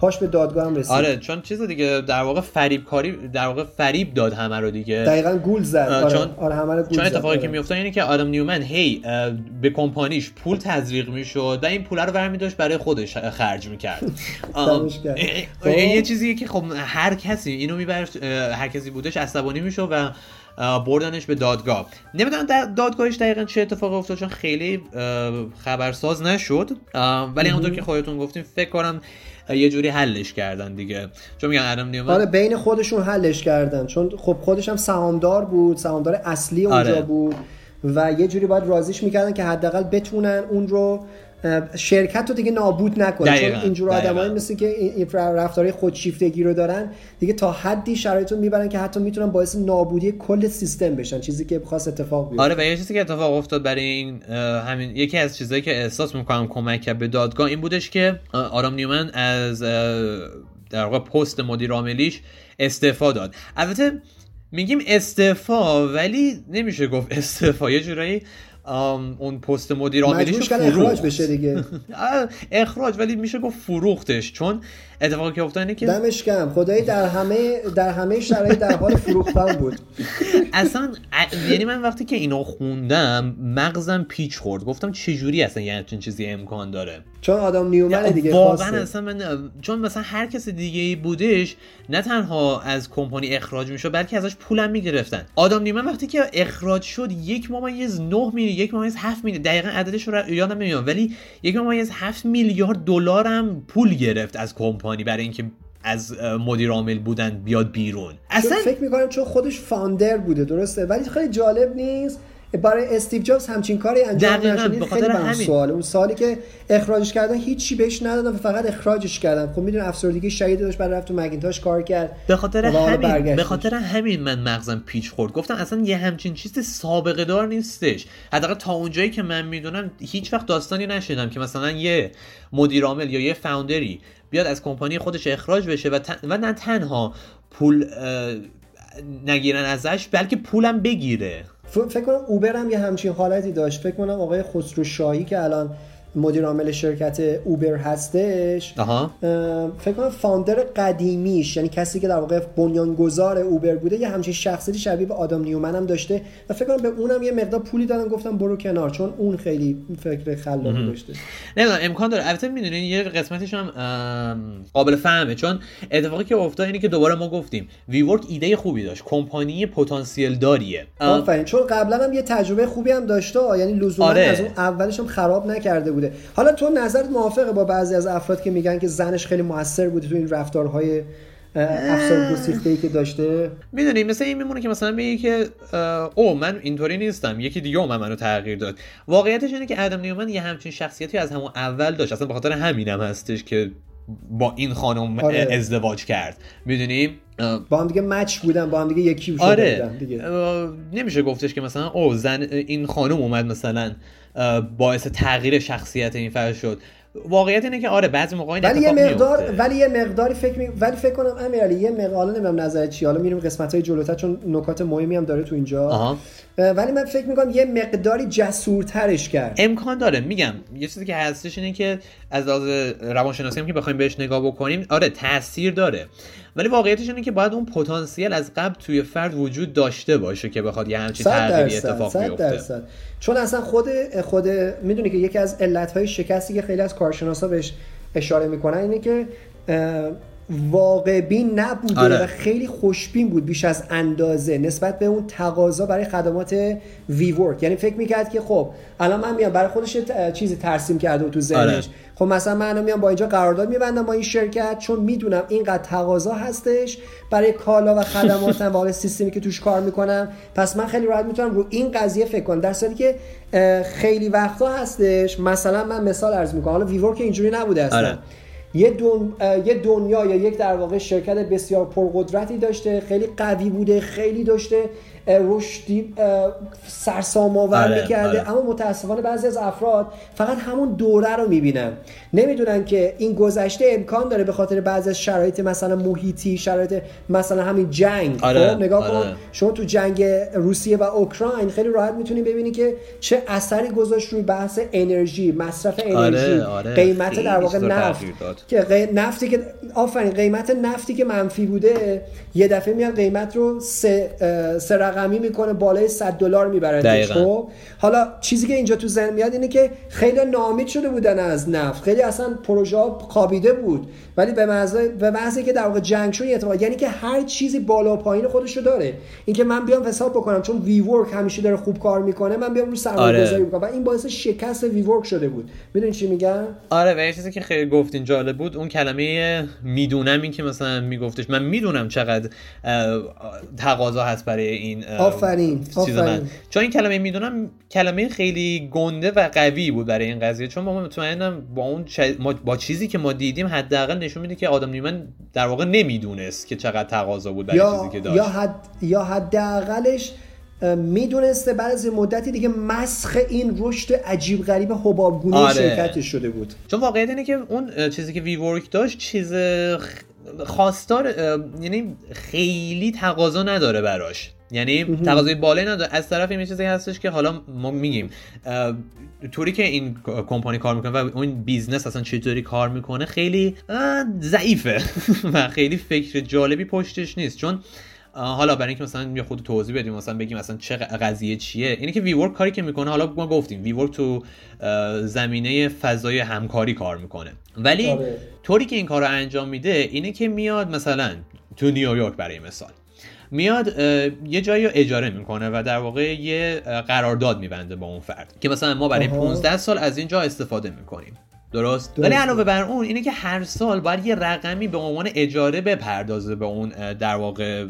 پاش به دادگاه هم رسید. آره چون چیز دیگه در واقع فریب کاری در واقع فریب داد همه رو دیگه. دقیقا گول زد. آره چون آره همه رو گول چون اتفاقی که میفته اینه که آدم نیومن هی به کمپانیش پول تزریق می‌شد و این پول رو برمی داشت برای خودش خرج می‌کرد. یه چیزی که خب هر کسی اینو میبر هر کسی بودش عصبانی میشه و بردنش به دادگاه. نمی‌دونم دادگاهش دقیقا چه اتفاق افتاد چون خیلی خبرساز نشد. ولی همونطور که خودتون گفتیم فکر کنم یه جوری حلش کردن دیگه. چون میگن ادم نیومن آره بین خودشون حلش کردن. چون خب خودش هم سهامدار بود سهامدار اصلی اونجا آره. بود و یه جوری باید رازیش می‌کردن که حداقل بتونن اون رو شرکت رو دیگه نابود نکنه. چون اینجور آدمایی مثل که این رفتارهای خودشیفتگی رو دارن دیگه تا حدی شرایط رو می‌برن که حتی می‌تونن باعث نابودی کل سیستم بشن. چیزی که خاص اتفاق بیفته. آره و یه چیزی که اتفاق افتاد برای این همین یکی از چیزایی که احساس می‌کنم کمک به دادگاه این بودش که آرام نیومن از در واقع پست مدیر عاملیش استعفا داد. البته میگیم استعفا ولی نمیشه گفت استعفا. یه جورایی اون پست مدیر عاملیش اخراج بشه دیگه. اخراج ولی میشه گفت فروختش. چون اتفاقی که افتاد اینه که دمش کم خدایی در همه در همه شرایط در حال فروختن بود. اصلا یعنی من وقتی که اینو خوندم مغزم پیچ خورد. گفتم چه جوری اصلا یه چنین چیزی امکان داره؟ چون آدم نیومن دیگه واقعا اصلا من چون مثلا هر کس دیگه ای بودش نه تنها از کمپانی اخراج می‌شد بلکه ازش پولم می‌گرفتن. آدم نیومن وقتی که اخراج شد یک ممیز 9 میلیون یک ممیز 7 میلیون. دقیقا عددش رو یادم نمیاد ولی یک ممیز 7 میلیارد دلار هم پول گرفت از کمپانی برای اینکه از مدیر عامل بودن بیاد بیرون. اصلا فکر می‌کنم چون خودش فاندر بوده درسته؟ ولی خیلی جالب نیست. برای استیو جابز همچین کاری انجام نشد. خیلی همین. سواله. اون سالی که اخراجش کردن هیچی بهش ندادن فقط اخراجش کردن خب میدون افسردگی شدید داشت بعد رفت تو مگینتاش کار کرد. به خاطر همین به خاطر همین من مغزم پیچ خورد. گفتم اصلا یه همچین چیز سابقه دار نیستش. حداقل تا اونجایی که من می‌دونم هیچ وقت داستانی نشیدم که مثلا یه مدیر عامل یا یه فاوندری بیاد از کمپانی خودش اخراج بشه و, و نه تنها پول نگیرن ازش بلکه پولم بگیره. فکر کنم اوبر هم یه همچین حالتی داشت. فکر کنم آقای خسرو شاهی که الان مدیر عامل شرکت اوبر هستش. آها. فکر کنم فاندر قدیمیش یعنی کسی که در واقع بنیانگذار اوبر بوده یه همچین شخصیتی شبیه به آدم نیومن هم داشته و فکر کنم به اونم یه مقدار پولی دادن گفتم برو کنار چون اون خیلی فکر خلاقی داشته. نه امکان داره. البته می‌دونین یه قسمتش هم قابل فهمه چون اتفاقی که افتاد اینه که دوباره ما گفتیم وی ورک ایده خوبی داشت. کمپانی پتانسیل داریه. آفرین. چون قبلا هم یه تجربه خوبی هم داشته یعنی لزوما آره. از اون اولش هم خراب نکرده بود حالا تو نظرت موافقه با بعضی از افراد که میگن که زنش خیلی موثر بوده تو این رفتارهای افسر گسیخته ای که داشته؟ می‌دونی مثل این میمونه که مثلا بگی که او من اینطوری نیستم. یکی دیگه من منو تغییر داد. واقعیتش اینه که ادم نیومن یه همچین شخصیتی از همون اول داشت. اصلا به خاطر همینم هستش که با این خانم آره. ازدواج کرد. می‌دونی؟ با هم دیگه مچ بودن با هم دیگه یکی آره. دیگه. نمیشه گفتش که مثلا او زن این خانم اومد مثلا باعث تغییر شخصیت این فرد شد. واقعیت اینه که آره بعضی موقع ولی یه مقدار ولی یه مقداری فکر می... ولی فکر کنم امیرعلی یه مقدار نمی‌دونم نظر چی حالا میریم قسمت های جلوتر چون نکات مهمی هم داره تو اینجا. آها. ولی من فکر می‌کنم یه مقداری جسورترش کرد. امکان داره. میگم یه چیزی که هستش اینه که از لحاظ روانشناسی هم که بخوایم بهش نگاه بکنیم آره تاثیر داره. ولی واقعیتش اینه که باید اون پتانسیل از قبل توی فرد وجود داشته باشه که بخواد یه همچین تغییری اتفاق بیفته. چون اصلا خود خود می‌دونی که یکی از علتهای شکستی که خیلی از کارشناسا بهش اشاره می‌کنن اینه که واقع بین نبوده آره. و خیلی خوشبین بود بیش از اندازه نسبت به اون تقاضا برای خدمات وی ورک یعنی فکر می‌کرد که خب الان من میام برای خودش چیزی ترسیم کرده تو ذهنش آره. خب مثلا من میام با اینجا قرارداد میبندم با این شرکت چون می‌دونم اینقدر تقاضا هستش برای کالا و خدماتم و سیستمی که توش کار می‌کنم پس من خیلی راحت می‌تونم رو این قضیه فکر کنم در صورتی که خیلی وقتا هستش مثلا من مثال عرض می‌کنم حالا وی ورک اینجوری نبوده اصلا آره. یه, دون... یه دنیا یا یک در واقع شرکت بسیار پرقدرتی داشته خیلی قوی بوده خیلی داشته. رشدی سرسام آور آره، می‌کرده. آره. اما متاسفانه بعضی از افراد فقط همون دوره رو می‌بینن. نمی‌دونن که این گذشته امکان داره به خاطر بعضی از شرایط مثلا محیطی شرایط مثلا همین جنگ. آره، خب نگاه کن شما تو جنگ روسیه و اوکراین خیلی راحت می‌تونی ببینی که چه اثری گذاشت روی بحث انرژی مصرف انرژی. قیمت در واقع نفت. که نفتی که آفرین قیمت نفتی که منفی بوده یه دفعه میاد قیمت رو سه, سه رقمی می‌کنه بالای 100 دلار می‌بره خب؟ حالا چیزی که اینجا تو ذهن میاد اینه که خیلی نامید شده بودن از نفت. خیلی اصلا پروژه ها خوابیده بود. ولی به محض به محض که در واقع جنگ شد اتفاق یعنی که هر چیزی بالا و پایین خودشو داره. اینکه من بیام حساب بکنم چون وی ورک همیشه داره خوب کار می‌کنه من بیام رو سرمایه گذاری آره. و این باعث شکست وی ورک شده بود. می‌دونی چی میگم؟ آره و چیزی که خیلی گفتین جالب بود اون کلمه می‌دونم این که مثلا میگفتش. من می‌دونم چقدر تقاضا هست برای این آفرین آفرین. چون این کلمه می‌دونم کلمه خیلی گنده و قوی بود برای این قضیه. چون ما مطمئنم با اون با چیزی که ما دیدیم حداقل نشون میده که آدم نیومن در واقع نمی‌دونست که چقدر تقاضا بود برای یا... چیزی که داشت. یا حد یا حداقلش می‌دونسته بعد از مدتی دیگه مسخ این رشد عجیب غریب حبابگونه آره. شرکتش شده بود. چون واقعیت اینه که اون چیزی که وی ورک داشت چیز خواستار یعنی خیلی تقاضا نداره براش. یعنی تقاضای بالایی نداره. از طرف این چیزی هستش که حالا ما میگیم طوری که این کمپانی کار می‌کنه و اون business اصلا چطوری کار می‌کنه خیلی ضعیفه و خیلی فکر جالبی پشتش نیست. چون حالا برای اینکه مثلا یه خورده توضیح بدیم مثلا بگیم مثلا چه قضیه چیه. اینه که We کاری که می‌کنه حالا ما گفتیم We تو زمینه فضای همکاری کار می‌کنه. ولی آره. طوری که این کار رو انجام میده اینه که میاد مثلا تو نیویورک برای مثال میاد یه جایی رو اجاره می‌کنه و در واقع یه قرارداد میبنده با اون فرد که مثلا ما برای 15 سال از اینجا استفاده می‌کنیم. درست؟ ولی علاوه بر اون اینه که هر سال باید یه رقمی به عنوان اجاره بپردازه به اون در واقع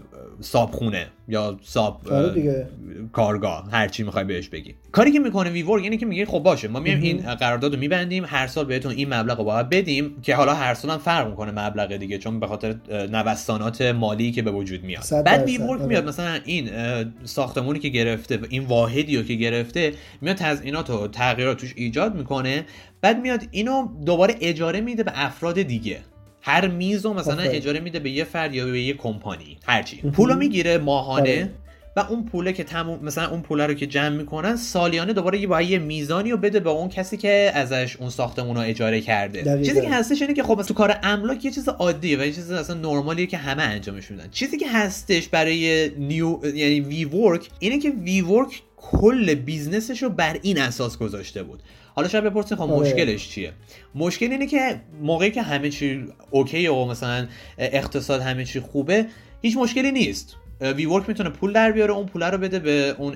خونه یا ساب آره کارگاه هر چی می‌خوای بهش بگی. کاری که می‌کنه ویور یعنی که میگه خب باشه ما میایم این قرارداد رو میبندیم هر سال بهتون این مبلغ رو باید بدیم که حالا هر سال هم فرق می‌کنه مبلغ دیگه چون به خاطر نوسانات مالی که به وجود میاد. بعد ویورک آره. میاد مثلا این ساختمونی که گرفته این واحدی رو که گرفته میاد تزیینات و تغییرات توش ایجاد می‌کنه بعد میاد اینو دوباره اجاره میده به افراد دیگه. هر میز رو مثلا اجاره میده به یه فرد یا به یه کمپانی هرچی پولو می‌گیره ماهانه آره. و اون پوله که تموم مثلا اون پوله رو که جمع می‌کنن سالیانه دوباره یه باید یه میزانی رو بده به اون کسی که ازش اون ساختمون رو اجاره کرده. چیزی که هستش اینه که خب تو کار املاک یه چیز عادیه و یه چیز اصلا نرمالیه که همه انجامش میدن. چیزی که هستش برای نیو یعنی WeWork اینه که WeWork کل business ش رو بر این اساس گذاشته بود. حالا شاید بپرسید خب آره. مشکلش چیه مشکل اینه که موقعی که همه چی OK و مثلا اقتصاد همه چی خوبه هیچ مشکلی نیست WeWork می‌تونه پول در بیاره اون پول رو بده به اون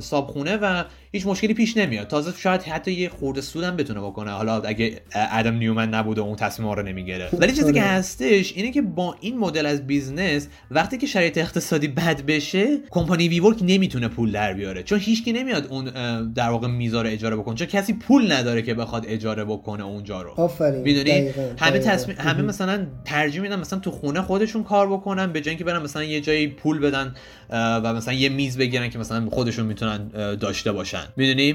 صابخونه و هیچ مشکلی پیش نمیاد. تازه شاید حتی یه خورده سودم بتونه بکنه. حالا اگه ادم نیومن نبوده اون تصمیم رو نمی‌گیره. ولی چیزی که آره. هستش اینه که با این مدل از business وقتی که شرایط اقتصادی بد بشه کمپانی WeWork نمی‌تونه پول در بیاره. چون هیچکی نمیاد اون در واقع میزار اجاره بکنه. چون کسی پول نداره که بخواد اجاره بکنه اونجا رو. آفرین. می‌دونی؟ همه تصمیم همه مثلا ترجیح میدن مثلا تو خونه خودشون کار بکنن به جای اینکه برن مثلا یه جایی پول بدن و مثلا یه میز بگیرن که مثلا خودشون می‌تونن داشته باشن. می‌دونی؟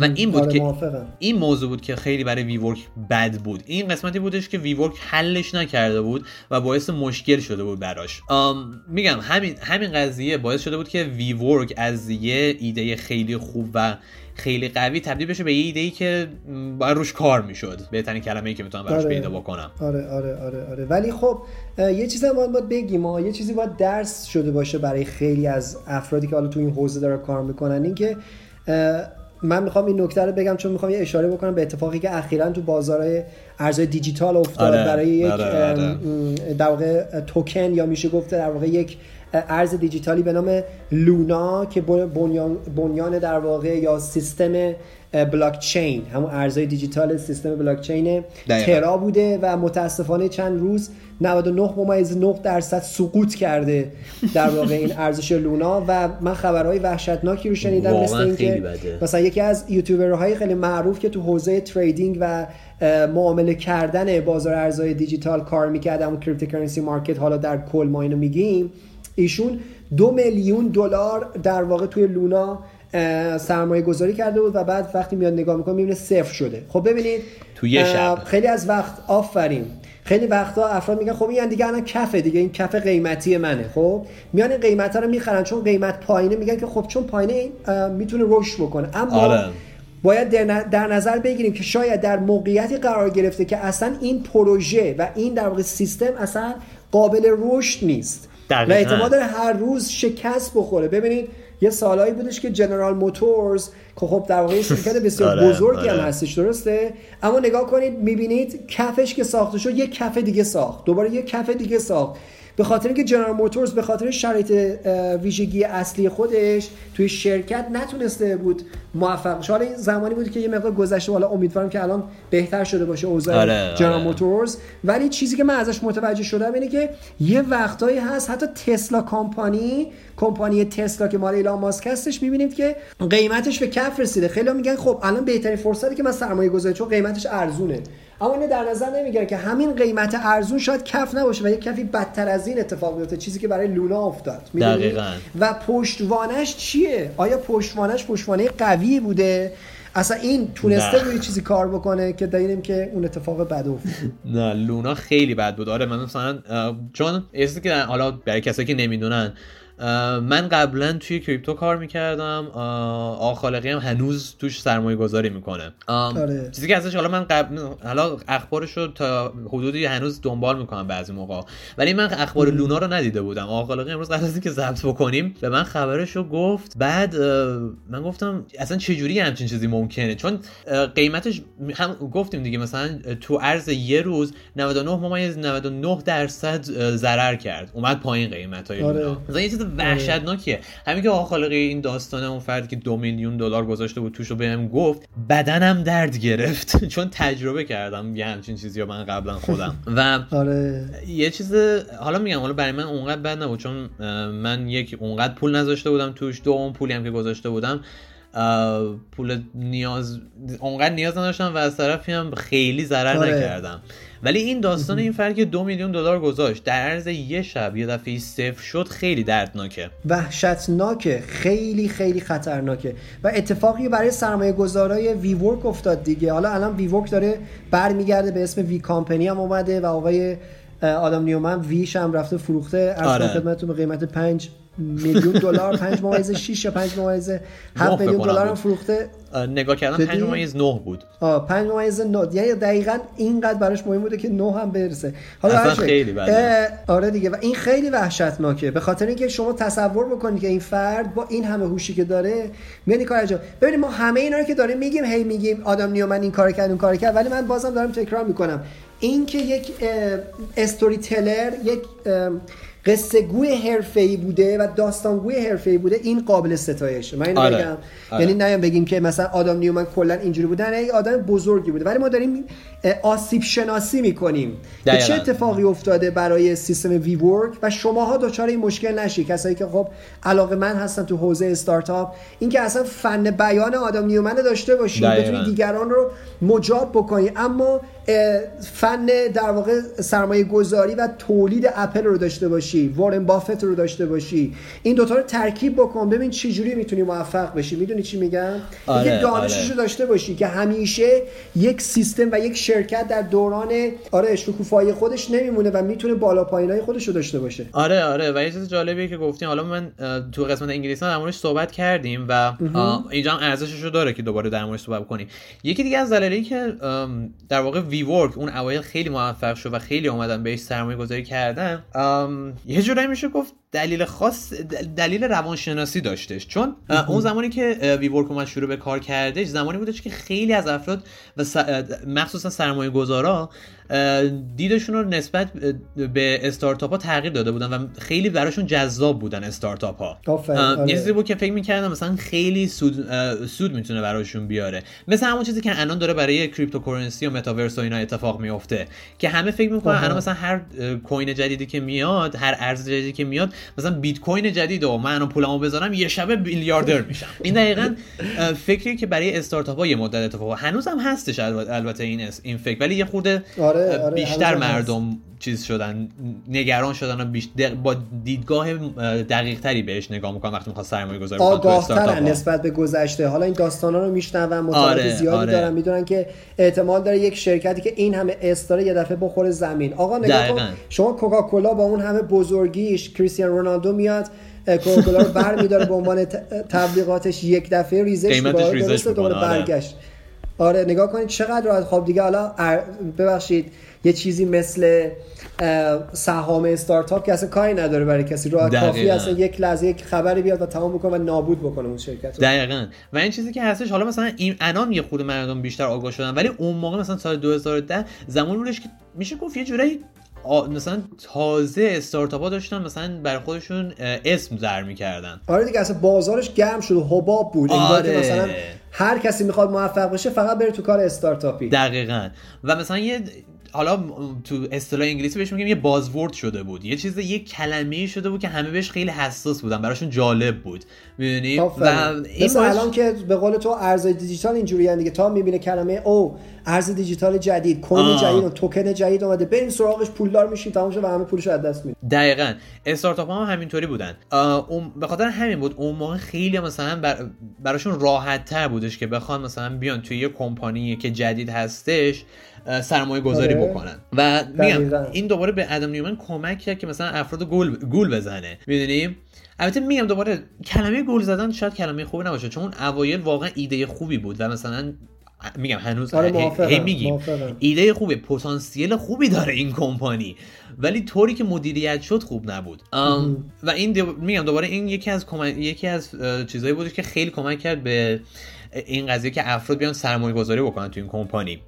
و این بود آره، که این موضوع بود که خیلی برای وی ورک بد بود. این قسمتی بودش که وی ورک حلش نکرده بود و باعث مشکل شده بود براش. میگم همین همین قضیه باعث شده بود که وی ورک از یه ایده خیلی خوب و خیلی قوی تبدیل بشه به یه ایده ای که باید روش کار می‌شد. بهترین کلمه ای که می‌تونم براش آره. پیدا بکنم. آره آره آره آره. ولی خب یه چیزی هم باید بگیم ها. یه چیزی باید درس شده باشه برای خیلی از افرادی که حالا تو این حوزه داره کار می‌کنن. اینکه من می‌خوام این نکته رو بگم چون می‌خوام یه اشاره بکنم به اتفاقی که اخیرا تو بازار ارزهای دیجیتال افتاد آره، برای یک آره، آره. در واقع توکن یا میشه گفت در واقع یک ارز دیجیتالی به نام لونا که بنیان, بنیان در واقع یا سیستم بلاک چین همون ارزهای دیجیتال سیستم بلاک چین ترا بوده و متاسفانه چند روز 99 ممیز 9 درصد سقوط کرده در واقع این ارزش لونا. و من خبرهای وحشتناکی رو شنیدم مثل اینکه مثلا یکی از یوتیوبرهای خیلی معروف که تو حوزه trading و معامله کردن بازار ارزهای دیجیتال کار می‌کرد اون cryptocurrency market حالا در کل ما اینو میگیم ایشون دو میلیون دلار در واقع توی لونا سرمایه گذاری کرده بود و بعد وقتی میاد نگاه می‌کنه می‌بینه صفر شده. خب ببینید تو یه شب. خیلی از وقت آفرین. خیلی وقتا افراد میگن خب این دیگه الان کفه دیگه این کف قیمتی منه. خب میان این قیمت ها رو می‌خرن چون قیمت پایینه میگن که خب چون پایینه می‌تونه رشد بکنه. اما آره. باید در نظر بگیریم که شاید در موقعیتی قرار گرفته که اصلا این پروژه و این در واقع سیستم اصلا قابل رشد نیست. و احتمال داره هر روز شکست بخوره. ببینید یه سالایی بودش که جنرال موتورز که خب در واقع شرکت بسیار آره، بزرگی هم آره. هستش درسته؟ اما نگاه کنید می‌بینید کفش که ساخته شد یه کف دیگه ساخت. دوباره یه کف دیگه ساخت. به خاطر اینکه جنرال موتورز به خاطر شرایط ویژگی اصلی خودش توی شرکت نتونسته بود موفق حالا این زمانی بود که یه مقدار گذشته حالا امیدوارم که الان بهتر شده باشه اوضاع آره، جنرال آره. موتورز ولی چیزی که من ازش متوجه شدم اینه که یه وقتایی هست حتی تسلا کمپانی کمپانی تسلا که مال ایلان ماسک هستش می‌بینید که قیمتش به کف رسیده. خیلی میگن خب الان بهترین فرصتی که من سرمایه گذاری چون قیمتش ارزونه. اما اینو در نظر نمی‌گیره که همین قیمت ارزون شاید کف نباشه و یک کفی بدتر از این اتفاق بیفته چیزی که برای لونا افتاد. دقیقاً. و پشتوانش چیه؟ آیا پشتوانش پشتوانه قوی بوده؟ اصلا این تونسته روی چیزی کار بکنه که دلیلیم که اون اتفاق بد افتاد. نه لونا خیلی بد بود. آره من مثلا چون که حالا برای کسایی که نمی‌دونن من قبلا توی کریپتو کار می‌کردم. آقا خالقی هم هنوز توش سرمایه گذاری می‌کنه آره. چیزی که ازش حالا من قبل حالا اخبارش رو تا حدودی هنوز دنبال می‌کنم بعضی موقع ولی من اخبار لونا رو ندیده بودم. آقا خالقی امروز قبل از اینکه ضبط بکنیم. به من خبرش رو گفت. بعد من گفتم اصلا چه جوری همچین چیزی ممکنه؟ چون قیمتش هم گفتیم دیگه مثلا تو عرض یه روز 99 ممیز 99 درصد ضرر کرد. اومد پایین قیمت های آره. لونا. مثلا یه چیز وحشتناکیه. همین که آقا خالقی این داستان اون فرد که دو میلیون دلار گذاشته بود توش رو بهم گفت بدنم درد گرفت. چون تجربه کردم یه همچین چیزی من قبلا خودم. و آره. یه چیز حالا میگم حالا برای من اونقدر بد نبود چون من یک اونقدر پول نذاشته بودم توش دو اون پولی هم که گذاشته بودم پول نیاز اونقدر نیاز نداشتم و از طرفی هم خیلی ضرر آره. نکردم. ولی این داستان این فرق که دو میلیون دلار گذاشت در عرض یه شب یه دفعه صفر شد خیلی دردناکه. وحشتناکه خیلی خیلی خطرناکه و اتفاقی برای سرمایه گذارای وی ورک افتاد دیگه. حالا الان وی ورک داره برمیگرده به اسم وی کامپنی هم اومده و آقای آدم نیومن ویش هم رفته فروخته. ارز آره. خدمتتون به قیمت 5 میلیون دلار 5 ممیز 6 یا 5 ممیز 7 نه میلیون دلار هم. فروخته نگاه کردم جدی؟ پنج ممیز نه بود آه 5 ممیز 9 یعنی دقیقا اینقدر براش مهم بوده که 9 هم برسه حالا اصلا. خیلی بده. آره دیگه و این خیلی وحشتناکه به خاطر اینکه شما تصور بکنید که این فرد با این همه هوشی که داره میاد این کار انجام ببینید ما همه اینا رو که داریم میگیم هی میگیم آدم نیومن این کار کرد اون کار کرد ولی من بازم دارم تکرار می‌کنم این که یک استوری تلر یک قصه گوی حرفه‌ای بوده و داستانگوی حرفه‌ای بوده این قابل ستایشه من اینو آره. بگم آره. یعنی نه بگیم که مثلا آدم نیومن کلا اینجوری بودن نه آدم بزرگی بوده ولی ما داریم آسیب شناسی می‌کنیم که. چه اتفاقی افتاده برای سیستم وی ورک و شماها دچار این مشکل نشی کسایی که خب علاقه من هستن تو حوزه استارتاپ اینکه اصلا فن بیان آدم نیومن داشته باشی دقیقاً. بتونی دیگران رو مجاب بکنی اما فن در واقع سرمایه گذاری و تولید اپل رو داشته باشی وارن بافت رو داشته باشی. این دوتا رو ترکیب بکن. ببین چه جوری می‌تونی موفق بشی. می‌دونی چی میگم؟ آره، اینکه دانشش آره. رو داشته باشی که همیشه یک سیستم و یک شرکت در دوران آره شکوفایی خودش نمیمونه و می‌تونه بالا پایینای خودش رو داشته باشه. آره آره. و یه چیز جالبیه که گفتیم حالا من تو قسمت انگلیسی در موردش صحبت کردیم و اینجا هم ارزشش رو داره که دوباره در موردش صحبت کنیم. یکی دیگه از دلایلی که در واقع وی ورک اون اوایل خیلی موفق شد و خیلی اومدن بهش سرمایه گذاری کردن یه جورایی میشه گفت دلیل خاص دل- دلیل روانشناسی داشتش چون اون زمانی که وی ورک اومد شروع به کار کردش زمانی بودش که خیلی از افراد و مخصوصا سرمایه گذارا دیدشون رو نسبت به استارتاپ ها تغییر داده بودن و خیلی براشون جذاب بودن استارتاپ ها اه، آره. یه چیزی بود که فکر می‌کردم مثلا خیلی سود سود می‌تونه براشون بیاره مثل همون چیزی که الان داره برای cryptocurrency و متاورس و اینا اتفاق میفته که همه فکر می‌کنن. الان مثلا هر coin جدیدی که میاد هر ارز جدیدی که میاد مثلا بیت کوین جدید و من الان پولمو بذارم یه شبه میلیاردر میشم این دقیقا اه، فکریه که برای استارتاپ ها یه مدت اتفاق افتاد. هنوز هم هستش البته این این فکر ولی یه خورده آره، آره، بیشتر هم هست. مردم چیز شدن نگران شدن و بیش- با دیدگاه دقیق تری بهش نگاه می‌کنن وقتی می‌خواد سرمایه گذاری آگاهترن ها. نسبت به گذشته حالا این داستانا رو میشنون مطالعات آره، زیادی آره. دارن می‌دونن که احتمال داره یک شرکتی که این همه استاره یه دفعه بخوره زمین آقا نگاه. شما کوکاکولا با اون همه بزرگیش کریستیان رونالدو میاد اه، کوکاکولا رو بر میداره به عنوان تبلیغاتش یک دفعه ریزش دوباره ریزش درسته دوباره آره. برگشت آره نگاه کنید چقدر راحت خب دیگه حالا ببخشید یه چیزی مثل سهام استارتاپ که اصلا کاری نداره برای کسی راحت کافی. اصلا یک لحظه یک خبری بیاد و تمام بکنه و نابود بکنه اون شرکت رو. دقیقا و این چیزی که هستش حالا مثلا این الان یه خود مردم بیشتر آگاه شدن ولی اون موقع مثلا سال 2010 زمان بودش که میشه گفت یه جورایی آ- مثلا تازه استارتاپ ها داشتن مثلا برای خودشون اسم در می‌کردن. آره دیگه اصلا بازارش گرم شد و حباب بود. آره. مثلا هر کسی می‌خواد موفق بشه فقط بره تو کار استارتاپی. دقیقا. و مثلا یه حالا تو اصطلاح انگلیسی بهش میگیم یه بازورد شده بود. یه چیز یه کلمه شده بود که همه بهش خیلی حساس بودن. براشون جالب بود. می‌دونی؟ و. این مثل الان که به قول تو ارزهای دیجیتال اینجوری دیگه. تا می‌بینه کلمه او ارز دیجیتال جدید کوین. جدید و توکن جدید اومده. بریم سراغش پولدار میشیم تمام شد و همه پولش از دست میده دقیقا. استارتاپ ها هم همینطوری بودن. به خاطر همین بود اون موقع خیلی مثلا بر براشون راحت تر بودش که بخوان مثلا بیان توی یه کمپانی که جدید هستش سرمایه گذاری آره. بکنن. و میگم. این دوباره به ادم نیومن کمک کرد که مثلا افراد گول گول بزنه. می‌دونی؟ البته میگم دوباره کلمه گول زدن شاید کلمه خوبی نباشه چون اوایل واقعا ایده خوبی بود و مثلا میگم هنوز آره، هی- میگیم. ایده خوبه پتانسیل خوبی داره این کمپانی ولی طوری که مدیریت شد خوب نبود. و این دو- میگم دوباره این یکی از کمک- یکی از چیزایی بودش که خیلی کمک کرد به این قضیه که افراد بیان سرمایه گذاری بکنن تو این کمپانی.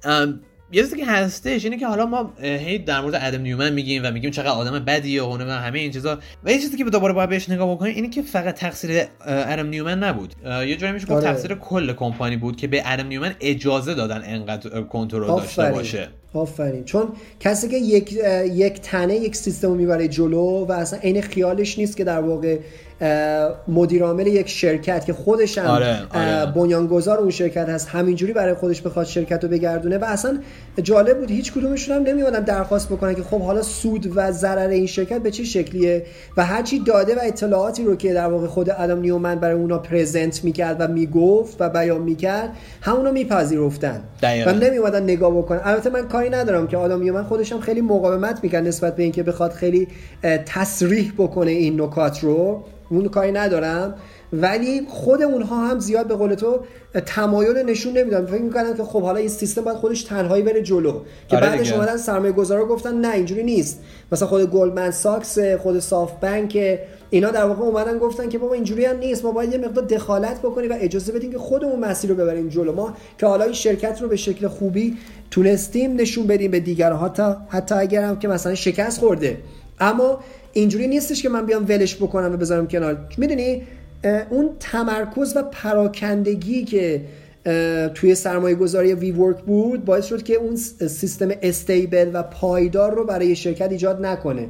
یه چیزی که هستش اینه که حالا ما هی در مورد ادم نیومن میگیم و میگیم چقدر آدم بدیه و نمی‌دونم همه این چیزا و یه چیزی که دوباره باید بهش نگاه بکنیم اینه که فقط تقصیر ادم نیومن نبود یه جوری میشه گفت آره. تقصیر کل کمپانی بود که به ادم نیومن اجازه دادن انقدر کنترل داشته. باشه آفرین چون کسی که یک یک تنه یک سیستم رو می‌بره جلو و اصلا عین خیالش نیست که در واقع مدیر عامل یک شرکت که خودش هم آره، آره. بنیانگذار اون شرکت هست همینجوری برای خودش بخواد شرکت رو بگردونه و اصلا جالب بود هیچ کدومشون هم نمیادن درخواست بکنن که خب حالا سود و ضرر این شرکت به چه شکلیه و هرچی داده و اطلاعاتی رو که در واقع خود ادم نیومن برای اونا پرزنت می‌کرد و می‌گفت و بیان می‌کرد همونو میپذیرفتن و نمیومدن نگاه بکنن. البته من کاری ندارم که آدم نیومن خودش هم خیلی مقاومت می‌کرد نسبت به اینکه بخواد خیلی تصریح بکنه این نکات رو. اون کاری ندارم. ولی خود اونها هم زیاد به قول تو تمایل نشون نمیدن. فکر می‌کنن که خب حالا این سیستم باید خودش تنهایی بره جلو. که آره بعدش اومدن سرمایه گذارا گفتن نه اینجوری نیست. مثلا خود Goldman Sachs خود SoftBank اینا در واقع اومدن گفتن که بابا اینجوری هم نیست. ما باید یه مقدار دخالت بکنیم و اجازه بدیم که خودمون مسیر رو ببریم جلو. ما که حالا این شرکت رو به شکل خوبی تونستیم نشون بدیم به دیگرها. حتی حتی اگر هم که مثلا شکست خورده. اما اینجوری نیستش که من بیام ولش بکنم و بذارم کنار. می‌دونی؟ اون تمرکز و پراکندگی که توی سرمایه گذاری وی ورک بود باعث شد که اون سیستم استیبل و پایدار رو برای شرکت ایجاد نکنه.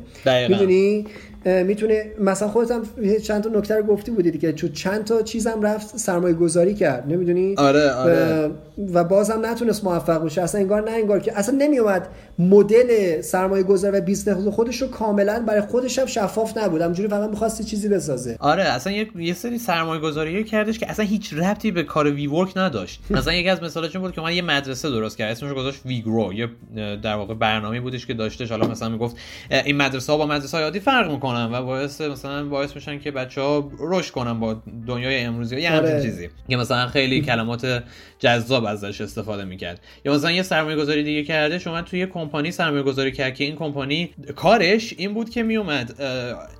می‌دونی؟ می‌تونه مثلا خودت هم چند تا نکته رو گفتی بودی که چون چند تا چیزم رفت سرمایه گذاری کرد نمی‌دونی؟ آره آره. و بازم نتونست موفق بشه اصلا انگار نه انگار که اصلا نمیومد مدل سرمایه گذاری و business خودش رو کاملا برای خودش هم شفاف نبود. همینجوری فقط می‌خواست چیزی بسازه. آره اصلا یک یه سری سرمایه گذاری کردش که اصلا هیچ ربطی به کار WeWork نداشت. مثلا یکی از مثالاشون بود که من یه مدرسه درست کرد. اسمش گذاشت WeGrow یه در واقع برنامه بودش که داشتش. حالا مثلا می‌گفت این مدرسه ها با مدرسه های عادی فرق می‌کنن و باعث مثلا باعث میشن که بچه ها رشد کنن با دنیای امروزی همچین آره. چیزی که مثلا خیلی کلمات جذاب ازش استفاده می‌کرد. یا مثلا یه سرمایه گذاری دیگه کرده شما توی یه کمپانی سرمایه گذاری کرد که این کمپانی کارش این بود که میومد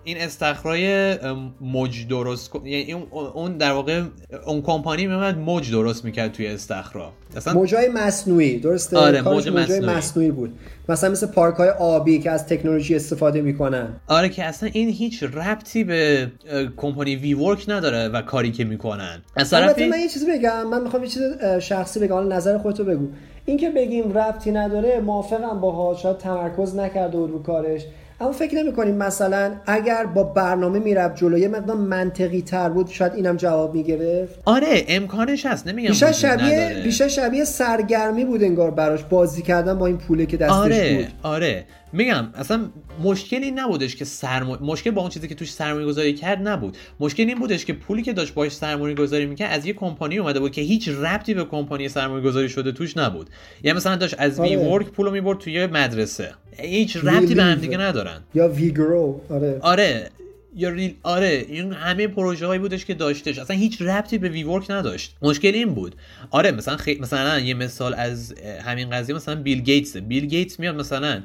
این استخرای موج درست یعنی اون در واقع اون کمپانی میومد موج درست می‌کرد توی استخرا. اصلا موجای مصنوعی درسته؟ آره موج مصنوعی. مصنوعی بود. مثلا مثل پارک های آبی که از تکنولوژی استفاده می‌کنن. آره که اصلا این هیچ ربطی به کمپانی وی ورک نداره و کاری که می‌کنن. از من یه چیزی بگم من می‌خوام یه چیز شخصی بگم نظر خودتو بگو. اینکه بگیم ربطی نداره موافقم باها. شاید تمرکز نکرده بود رو کارش. اما فکر نمی کنیم مثلا اگر با برنامه می‌رفت جلو یه مقدار منطقی تر بود شاید اینم جواب می‌گرفت. آره امکانش هست. نمیگم بیشتر شبیه بیشتر شبیه سرگرمی بود انگار براش. بازی کردن با این پوله که دستش آره، بود. آره. میگم اصلا مشکلی نبودش که سرمایه مشکل با اون چیزی که توش سرمایه گذاری کرد نبود. مشکل این بودش که پولی که داشت باش سرمایه گذاری می‌کرد از یه کمپانی اومده بود که هیچ ربطی به کمپانی سرمایه گذاری شده توش نبود. یعنی مثلا داشت از آره. وی ورک پولو می‌برد توی مدرسه. هیچ ربطی به هم دیگه ندارن. یا ویگرو آره. آره. یا ریل آره این همه پروژه هایی بودش که داشتش. اصلا هیچ ربطی به وی ورک نداشت. مشکل این بود. آره مثلا خی... مثلا یه مثال از همین قضیه مثلا بیل گیتس بیل گیتس میاد مثلا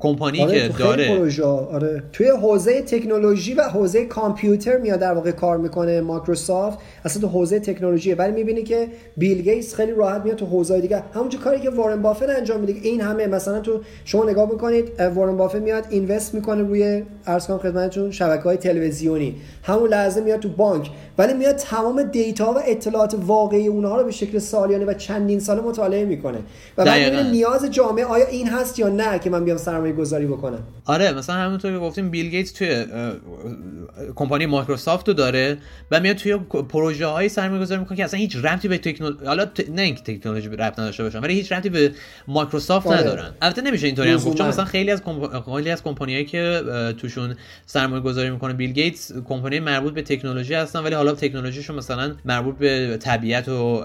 کمپانی آره که داره. پروژه آره. توی حوزه تکنولوژی و حوزه کامپیوتر میاد در واقع کار می‌کنه مایکروسافت. اصلا تو حوزه تکنولوژی ولی می‌بینی که بیل گیتس خیلی راحت میاد تو حوزه دیگه. همونجور کاری که وارن بافت انجام میده. این همه مثلا تو شما نگاه می‌کنید وارن بافت میاد invest می‌کنه روی عرض کنم خدمتتون شبکه های تلویزیونی. همون لحظه میاد تو بانک. ولی میاد تمام data و اطلاعات واقعی اونها رو به شکل سالیانه و چندین ساله مطالعه می‌کنه. و بعد نیاز جامعه آیا این هست یا نه که من بیام سرمایه گذاری بکنم؟ آره مثلا همونطور که گفتیم بیل گیتس توی کمپانی مایکروسافت رو داره و میاد توی پروژه های سرمایه گذاری می‌کنه که اصلا هیچ ربطی به تکنولوژی حالا ت... نه اینکه تکنولوژی ربط نداشته باشن ولی هیچ ربطی به مایکروسافت آره. ندارن. البته نمیشه اینطوری هم گفت چون مثلا خیلی از کمپ... خیلی از کمپانیایی که توشون سرمایه گذاری می‌کنه بیل گیتس کمپانی مربوط به تکنولوژی هستن ولی حالا تکنولوژیشون مثلا مربوط به طبیعت و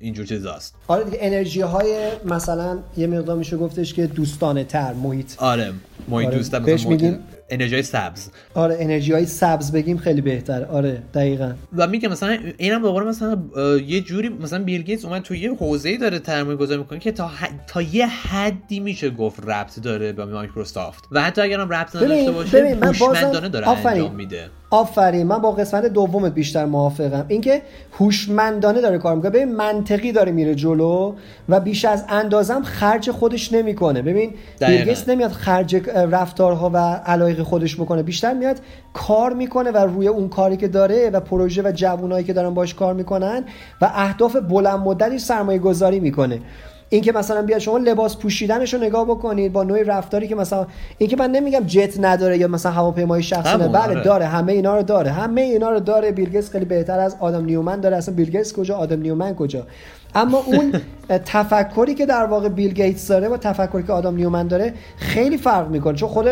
اینجور چیزاست. آره دیگه انرژی های مثلا یه مقدار میشه گفتش که دوستانه تر محیط. آره محیط آره. دوست بهش میگیم انرژی سبز. آره انرژی های سبز بگیم خیلی بهتر آره دقیقا. و میگه مثلا اینم دوباره مثلا یه جوری مثلا بیل گیتس اومد تو یه حوزه‌ای داره سرمایه گذاری می‌کنه که تا تا یه حدی میشه گفت ربط داره به مایکروسافت. و حتی اگرم ربط نداشته باشه هوشمندانه داره انجام میده. آفرین من با قسمت دومت بیشتر موافقم. اینکه هوشمندانه داره کار می‌کنه. ببین منطقی داره میره جلو و بیش از اندازم خرج خودش نمی‌کنه. ببین بیلگیس نمیاد خرج رفتارها و علایق خودش بکنه. بیشتر میاد کار می‌کنه و روی اون کاری که داره و پروژه و جوانایی که دارن باش کار می‌کنن و اهداف بلند مدتی سرمایه گذاری می‌کنه. اینکه مثلا بیاد شما لباس پوشیدنش رو نگاه بکنید با نوع رفتاری که مثلا اینکه من نمیگم جت نداره یا مثلا هواپیمای شخصی بله آره. داره همه اینا رو داره. همه اینا رو داره. بیلگیتس خیلی بهتر از آدم نیومن داره. اصلا بیلگیتس کجا؟ آدم نیومن کجا؟ اما اون تفکری که در واقع بیل گیتس داره و تفکری که آدم نیومن داره خیلی فرق می‌کنه. چون خود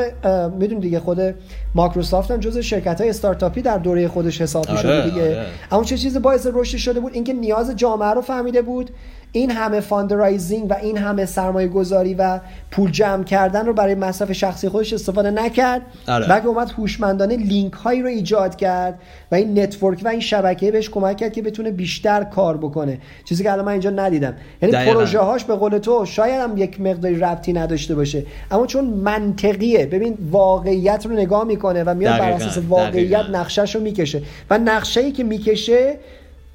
میدونی دیگه خود مایکروسافت هم جزو شرکت های استارتاپی در دوره خودش حساب می‌شده آره، دیگه. آره. اما چه چیز باعث رشد شده بود؟ اینکه نیاز جامعه رو فهمیده بود این همه fundraising و این همه سرمایه گذاری و پول جمع کردن رو برای مصرف شخصی خودش استفاده نکرد. آره. بلکه اومد هوشمندانه لینک هایی رو ایجاد کرد و این network و این شبکه بهش کمک کرد که بتونه بیشتر کار بکنه. چیزی که الان من اینجا ندیدم. یعنی پروژه هاش به قول تو شاید هم یک مقداری ربطی نداشته باشه. اما چون منطقیه ببین واقعیت رو نگاه می‌کنه و میاد بر اساس واقعیت نقشه‌ش رو می‌کشه. و نقشه ای که می‌کشه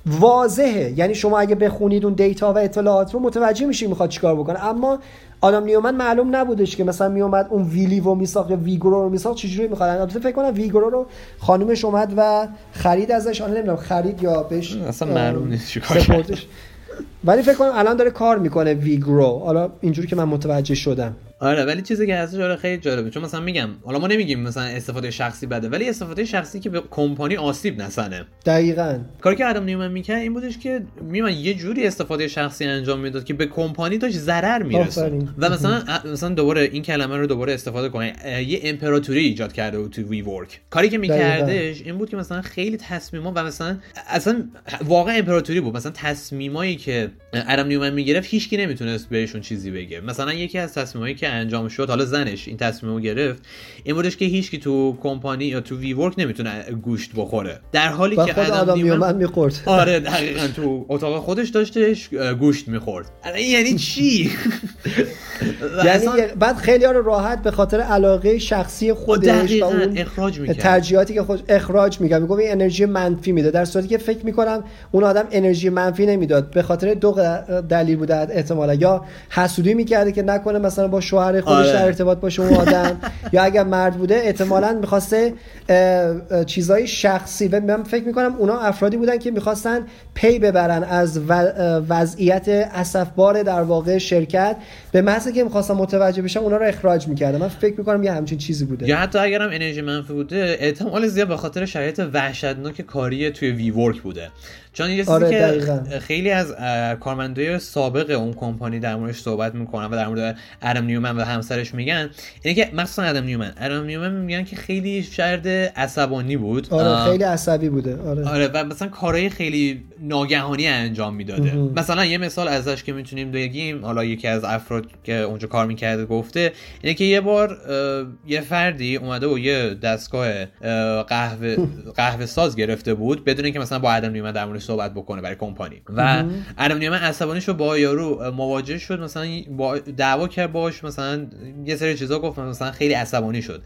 واضحه. یعنی شما اگه بخونید اون data و اطلاعات رو متوجه میشی می‌خواد چیکار بکنه. اما آدم نیومن معلوم نبودش که مثلا میومد اون WeLive میساخت یا WeGrow رو میساخت چجوری می‌خواد. البته فکر کنم WeGrow رو خانومش اومد و خرید ازش. آن نمی‌دونم خرید یا بهش اصلا معلوم نیست چیکار ولی فکر کنم الان داره کار می‌کنه WeGrow حالا اینجوری که من متوجه شدم. آره ولی چیزی که هستش آره خیلی جالبه. چون مثلا میگم حالا ما نمیگیم مثلا استفاده شخصی بده ولی استفاده شخصی که به کمپانی آسیب نزنه. دقیقا. کاری که آدم نیومن می‌کرد این بودش که نیومن یه جوری استفاده شخصی انجام می‌داد که به کمپانی داشت ضرر میرسوند و مثلا مثلا دوباره این کلمه رو دوباره استفاده کنه. یه امپراتوری ایجاد کرده بود تو وی ورک کاری که میکردش این بود که مثلا خیلی تصمیما و مثلا اصلا واقعا امپراتوری بود. مثلا تصمیمایی که آدم نیومن می‌گرفت هیچکی نمی‌تونست بهشون چیزی بگه. مثلا یکی از تصمیمایی که انجام شد حالا زنش این تصمیم رو گرفت این بودش که هیچ کی تو کمپانی یا تو وی ورک نمی‌تونه گوشت بخوره. در حالی که آدم نیومن می‌خورد. آره دقیقا تو اتاق خودش داشتش گوشت می‌خورد. یعنی چی؟ یعنی بعد خیلی رو راحت به خاطر علاقه شخصی خودش و اون اخراج می‌کرد. ترجیحاتی که خود اخراج میگه میگه این انرژی منفی میده. در صورتی که فکر می‌کنم اون آدم انرژی منفی نمی‌داد. به خاطر دو دلیل بوده احتمالا. یا حسودی می‌کرده که نکنه مثلا با شوهر خودش آره. در ارتباط باشه اون آدم. یا اگر مرد بوده احتمالا می‌خواسته چیزای شخصی. و من فکر می‌کنم اونا افرادی بودن که می‌خواستن پی ببرن از وضعیت اسفبار در واقع شرکت. به محض که می‌خواستن متوجه بشن اونا رو اخراج می‌کردن من فکر می‌کنم یه همچین چیزی بوده. یا حتی اگرم انرژی منفی بوده احتمال زیاد به خاطر شرایط وحشتناک کاری توی WeWork بوده. چون یه آره که خیلی از کارمندای سابق اون کمپانی در موردش صحبت می‌کنن و در مورد ادم نیومن و همسرش میگن اینه که مخصوصا ادم نیومن. ادم نیومن میگن که خیلی شرد عصبانی بود. آره خیلی عصبی بوده. آره. آره و مثلا کارهای خیلی ناگهانی انجام می‌داده. مثلا یه مثال ازش که می‌تونیم بگیم حالا یکی از افراد که اونجا کار می‌کرده گفته اینه که یه بار یه فردی اومده و یه دستگاه قهوه قهوه ساز گرفته بود بدون اینکه مثلا با ادم نیومن در صحبت بکنه برای کمپانی. و ادم نیومن عصبانیش رو با یارو مواجه شد مثلا با دعوا کرد باش مثلا یه سری چیزا گفت مثلا خیلی عصبانی شد.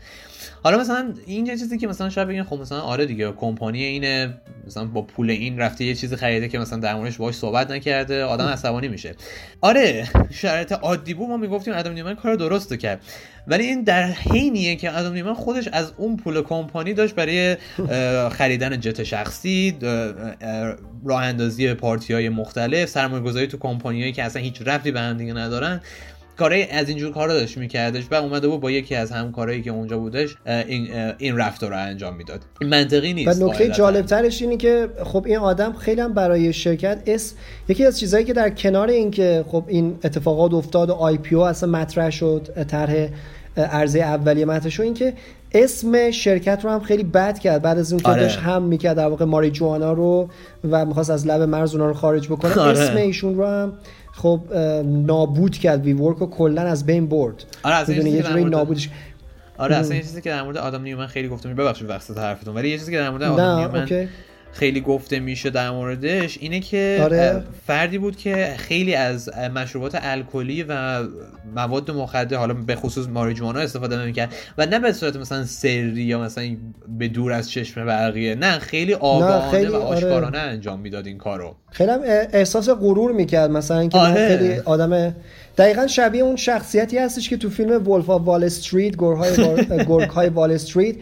حالا مثلا این یه چیزی که مثلا شاید بگین خب مثلا آره دیگه کمپانی اینه مثلا با پول این رفته یه چیزی خریده که مثلا در موردش باهاش صحبت نکرده آدم عصبانی میشه. آره شرایط عادی بود ما می‌گفتیم ادم نیومن کار درست کرد. ولی این در حینیه که ادم نیومن خودش از اون پول کمپانی داشت برای خریدن جت شخصی راه اندازی پارتی های مختلف سرمایه گذاری تو کمپانیایی که اصلا هیچ رفتی به هم دیگه ندارن. کاری از اینجور کارا داشت میکردش و اومده بود با یکی از همکارایی که اونجا بودش این این رفتار رو انجام می‌داد این منطقی نیست و نکته جالب ترش اینه که خب این آدم خیلی هم برای شرکت اس یکی از چیزهایی که در کنار این که خب این اتفاقات افتاد و IPO اصلا مطرح شد طرح عرضه اولیه مطرح شد این که اسم شرکت رو هم خیلی بد کرد بعد از اون که آره. داشت هم می‌کرد در واقع ماری جوانا رو و می‌خواست از لب مرز اونا رو خارج بکنه آره. اسم ایشون رو هم خب نابود کرد وی ورک رو کلا از بین برد. آره اصلا یه جوری نابودش. آره اصلا یه چیزی که در مورد آدم نیومن خیلی گفتم. ببخشید وقت حرفتون ولی یه چیزی که در مورد آدم نیومن خیلی گفته میشه در موردش اینه که آره. فردی بود که خیلی از مشروبات الکلی و مواد مخدر حالا به خصوص ماریجوانا استفاده نمی‌کرد و نه به صورت مثلا سری یا مثلا به دور از چشم بقیه نه خیلی آگاهانه و آره. آشکارانه آره. انجام می‌داد این کارو خیلی هم احساس غرور می‌کرد مثلا اینکه آره. خیلی آدم دقیقا شبیه اون شخصیتی هستش که تو فیلم Wolf of Wall Street گرگ های وال استریت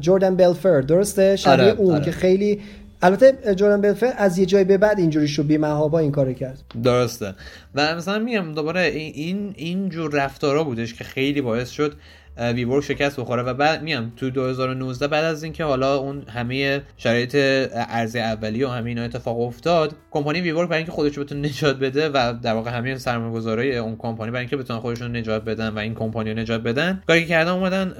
جوردن بلفورت درسته؟ شبیه آره، اون آره. که خیلی البته جوردن بلفر از یه جای به بعد اینجوری شد بی با این کارو کرد. درسته. و مثلا میگم دوباره این این جور رفتارا بودش که خیلی باعث شد WeWork شکست بخوره و بعد میام تو 2019 بعد از اینکه حالا اون همه شرایط ارزی اولیه و همه اینا اتفاق افتاد کمپانی WeWork برای اینکه خودش بتونه نجات بده و در واقع همه سرمایه‌گذارای اون کمپانی برای اینکه بتونن خودشون نجات بدن و این کمپانی رو نجات بدن کاری کردن اومدن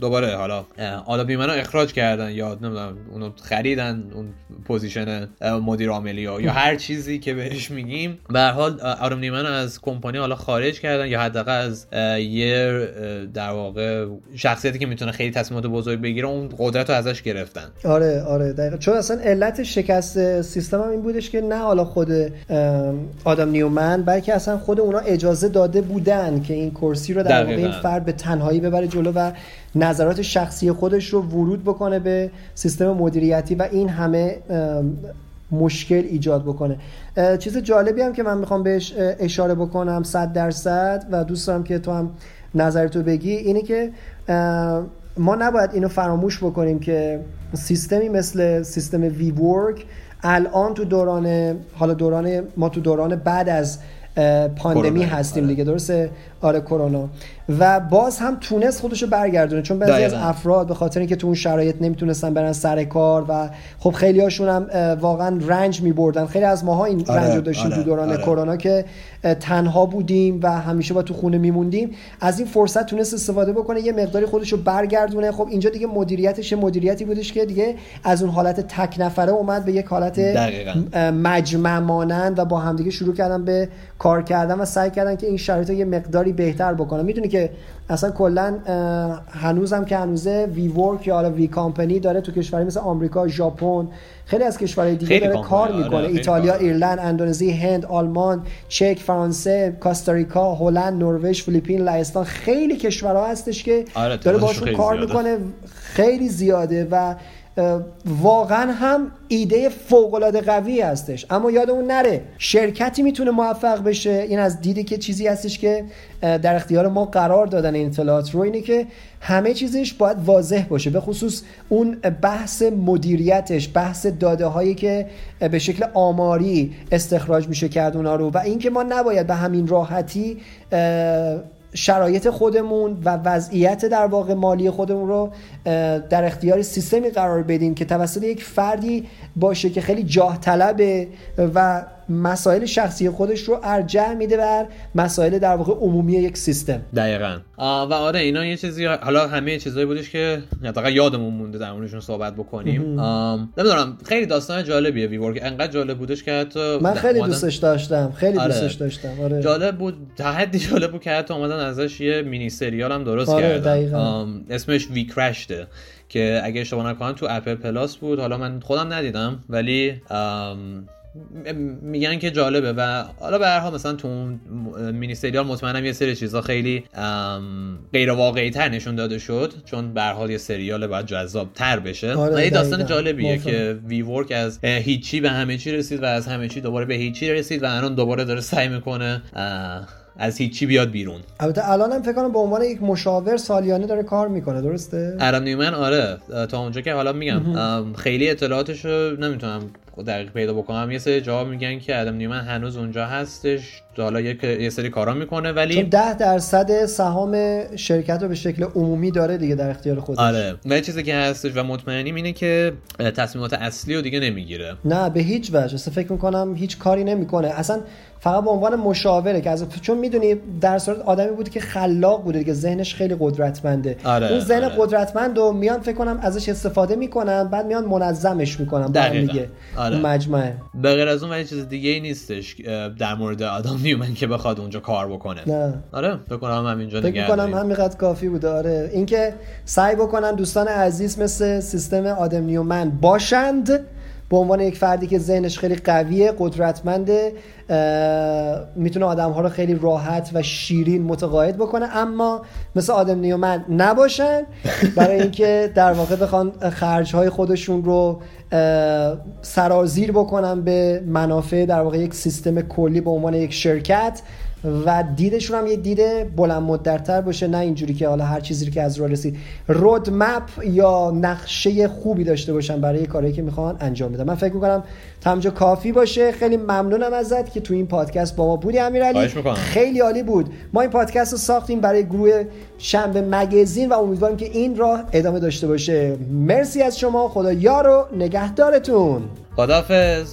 دوباره حالا. آلا نیومنو اخراج کردن یا نمی‌دونم اونو خریدن اون position مدیر عاملی یا هر چیزی که بهش میگیم. به هر حال آدم نیومن از کمپانی حالا خارج کردن یا حداقل از یه در واقع شخصیتی که می‌تونه خیلی تصمیمات بزرگ بگیره اون قدرت رو ازش گرفتن. آره آره دقیقا. چون اصلا علت شکست سیستم هم این بودش که نه حالا خود آدم نیومن بلکه اصلا خود اونا اجازه داده بودن که این کرسی رو در واقع این فرد به تنهایی ببره جلو و نظرات شخصی خودش رو ورود بکنه به سیستم مدیریتی و این همه مشکل ایجاد بکنه. چیز جالبی هم که من می‌خوام بهش اشاره بکنم صد درصد و دوست دارم که تو هم نظرتو بگی اینه که ما نباید اینو فراموش بکنیم که سیستمی مثل سیستم وی ورک الان تو دوران حالا دوران ما تو دوران بعد از پاندمی هستیم آره. دیگه درسته؟ آره کرونا و باز هم تونست خودش رو برگردونه چون بعضی از افراد به خاطر اینکه تو اون شرایط نمی‌تونستن برن سر کار و خب خیلی هاشون هم واقعا رنج میبردن خیلی از ماها این آره. رنج رو داشتیم آره. تو دوران آره. کرونا که تنها بودیم و همیشه با تو خونه میموندیم از این فرصت تونست استفاده بکنه یه مقداری خودش رو برگردونه خب اینجا دیگه مدیریتش مدیریتی بودش که دیگه از اون حالت تک نفره اومد به یک حالت مجمع مانند و با همدیگه شروع کردن به کار کردن و سعی کردن که این شرایط یه مقداری بهتر بکنن می‌دونی که اصلا کلا هنوزم که هنوزه وی ورک یا حالا وی کامپنی داره تو کشوری مثل آمریکا ژاپن خیلی از کشورهای دیگه داره کار آره، می‌کنه. ایتالیا ایرلند اندونزی هند آلمان چک فرانسه کاستاریکا هلند نروژ فیلیپین لهستان خیلی کشورها هستش که آره، داره باشون کار می‌کنه. خیلی زیاده و واقعا هم ایده فوق قوی هستش. اما یادمون نره شرکتی می‌تونه موفق بشه. این از دیده که چیزی هستش که در اختیار ما قرار دادن این اطلاعات رو اینه که همه چیزش باید واضح باشه. به خصوص اون بحث مدیریتش بحث داده هایی که به شکل آماری استخراج میشه کرد اونا رو. و اینکه ما نباید به همین راحتی شرایط خودمون و وضعیت در واقع مالی خودمون رو در اختیار سیستمی قرار بدیم که توسط یک فردی باشه که خیلی جاه طلبه و مسائل شخصی خودش رو ارجع میده بر مسائل در واقع عمومی یک سیستم. دقیقا. و آره اینا یه چیزی حالا همه چیزایی بودش که حداقل یادمون مونده در موردشون صحبت بکنیم. نمی‌دونم خیلی داستان جالبیه وی ورک انقدر جالب بودش که حتی من خیلی دوستش داشتم خیلی آره. دوستش داشتم آره. جالب بود تا حدی جالب بود که حتی اومدن ازش یه مینی سریال هم درست آره کردن. اسمش وی کرشته که اگه اشتباه نکنم تو اپل پلاس بود. حالا من خودم ندیدم ولی میگن که جالبه و حالا به هر حال مثلا تو اون مینی سریال مطمئنم یه سری چیزا خیلی غیر واقعی تر نشون داده شد چون به هر حال یه سریال باید جذاب تر بشه. آره این داستان جالبیه که وی ورک از هیچی به همه چی رسید و از همه چی دوباره به هیچی رسید و الان دوباره داره سعی می‌کنه از هیچی بیاد بیرون. البته الان هم فکر کنم به عنوان یک مشاور سالیانه داره کار می‌کنه درسته؟ ارم نیومن آره. تا اونجا که حالا میگم. خیلی اطلاعاتشو نمی‌تونم دقیق پیدا بکنم. یه سری جواب میگن که ادم نیومن هنوز اونجا هستش. حالا یه سری کارا می‌کنه ولی چون 10 درصد سهام شرکت رو به شکل عمومی داره دیگه در اختیار خودش. آره. و چیزی که هستش و مطمئنیم اینه که تصمیمات اصلی رو دیگه نمی‌گیره. نه به هیچ وجه. اصلا فکر می‌کنم هیچ کاری نمی‌کنه. اصلا فقط به عنوان مشاوره که از چون می‌دونی در صورت آدمی بود که خلاق بوده که ذهنش خیلی قدرتمنده. آره، اون ذهن آره. قدرتمند و میان فکر کنم ازش استفاده می‌کنن بعد میان منظمش می‌کنن. با دیگه. آره. مجموعه به غیر از اون ولی چیز دیگه ای نیستش در مورد آدم نیومن که بخواد اونجا کار بکنه. نه. آره فکر کنم همینجا فکر کنم همینقدر کافی بوده. آره. اینکه سعی بکنن دوستان عزیز مثل سیستم آدم نیومن باشند به عنوان یک فردی که ذهنش خیلی قویه قدرتمنده می‌تونه آدم ها رو خیلی راحت و شیرین متقاعد بکنه. اما مثل آدم نیومن نباشن. برای اینکه در واقع بخوان خرج های خودشون رو سرازیر بکنن به منافع در واقع یک سیستم کلی به عنوان یک شرکت. و دیدشون هم یه دید بلند مدتر باشه نه اینجوری که حالا هر چیزی که از راه رسید. رود مپ یا نقشه خوبی داشته باشن برای کاری که می‌خوان انجام بدن. من فکر می‌کنم تمجا کافی باشه. خیلی ممنونم ازت که تو این پادکست با ما بودی امیرعلی. خیلی عالی بود. ما این پادکست رو ساختیم برای گروه شنبه مگزین و امیدواریم که این راه ادامه داشته باشه. مرسی از شما. خدا یارو نگهدارتون. خدافظ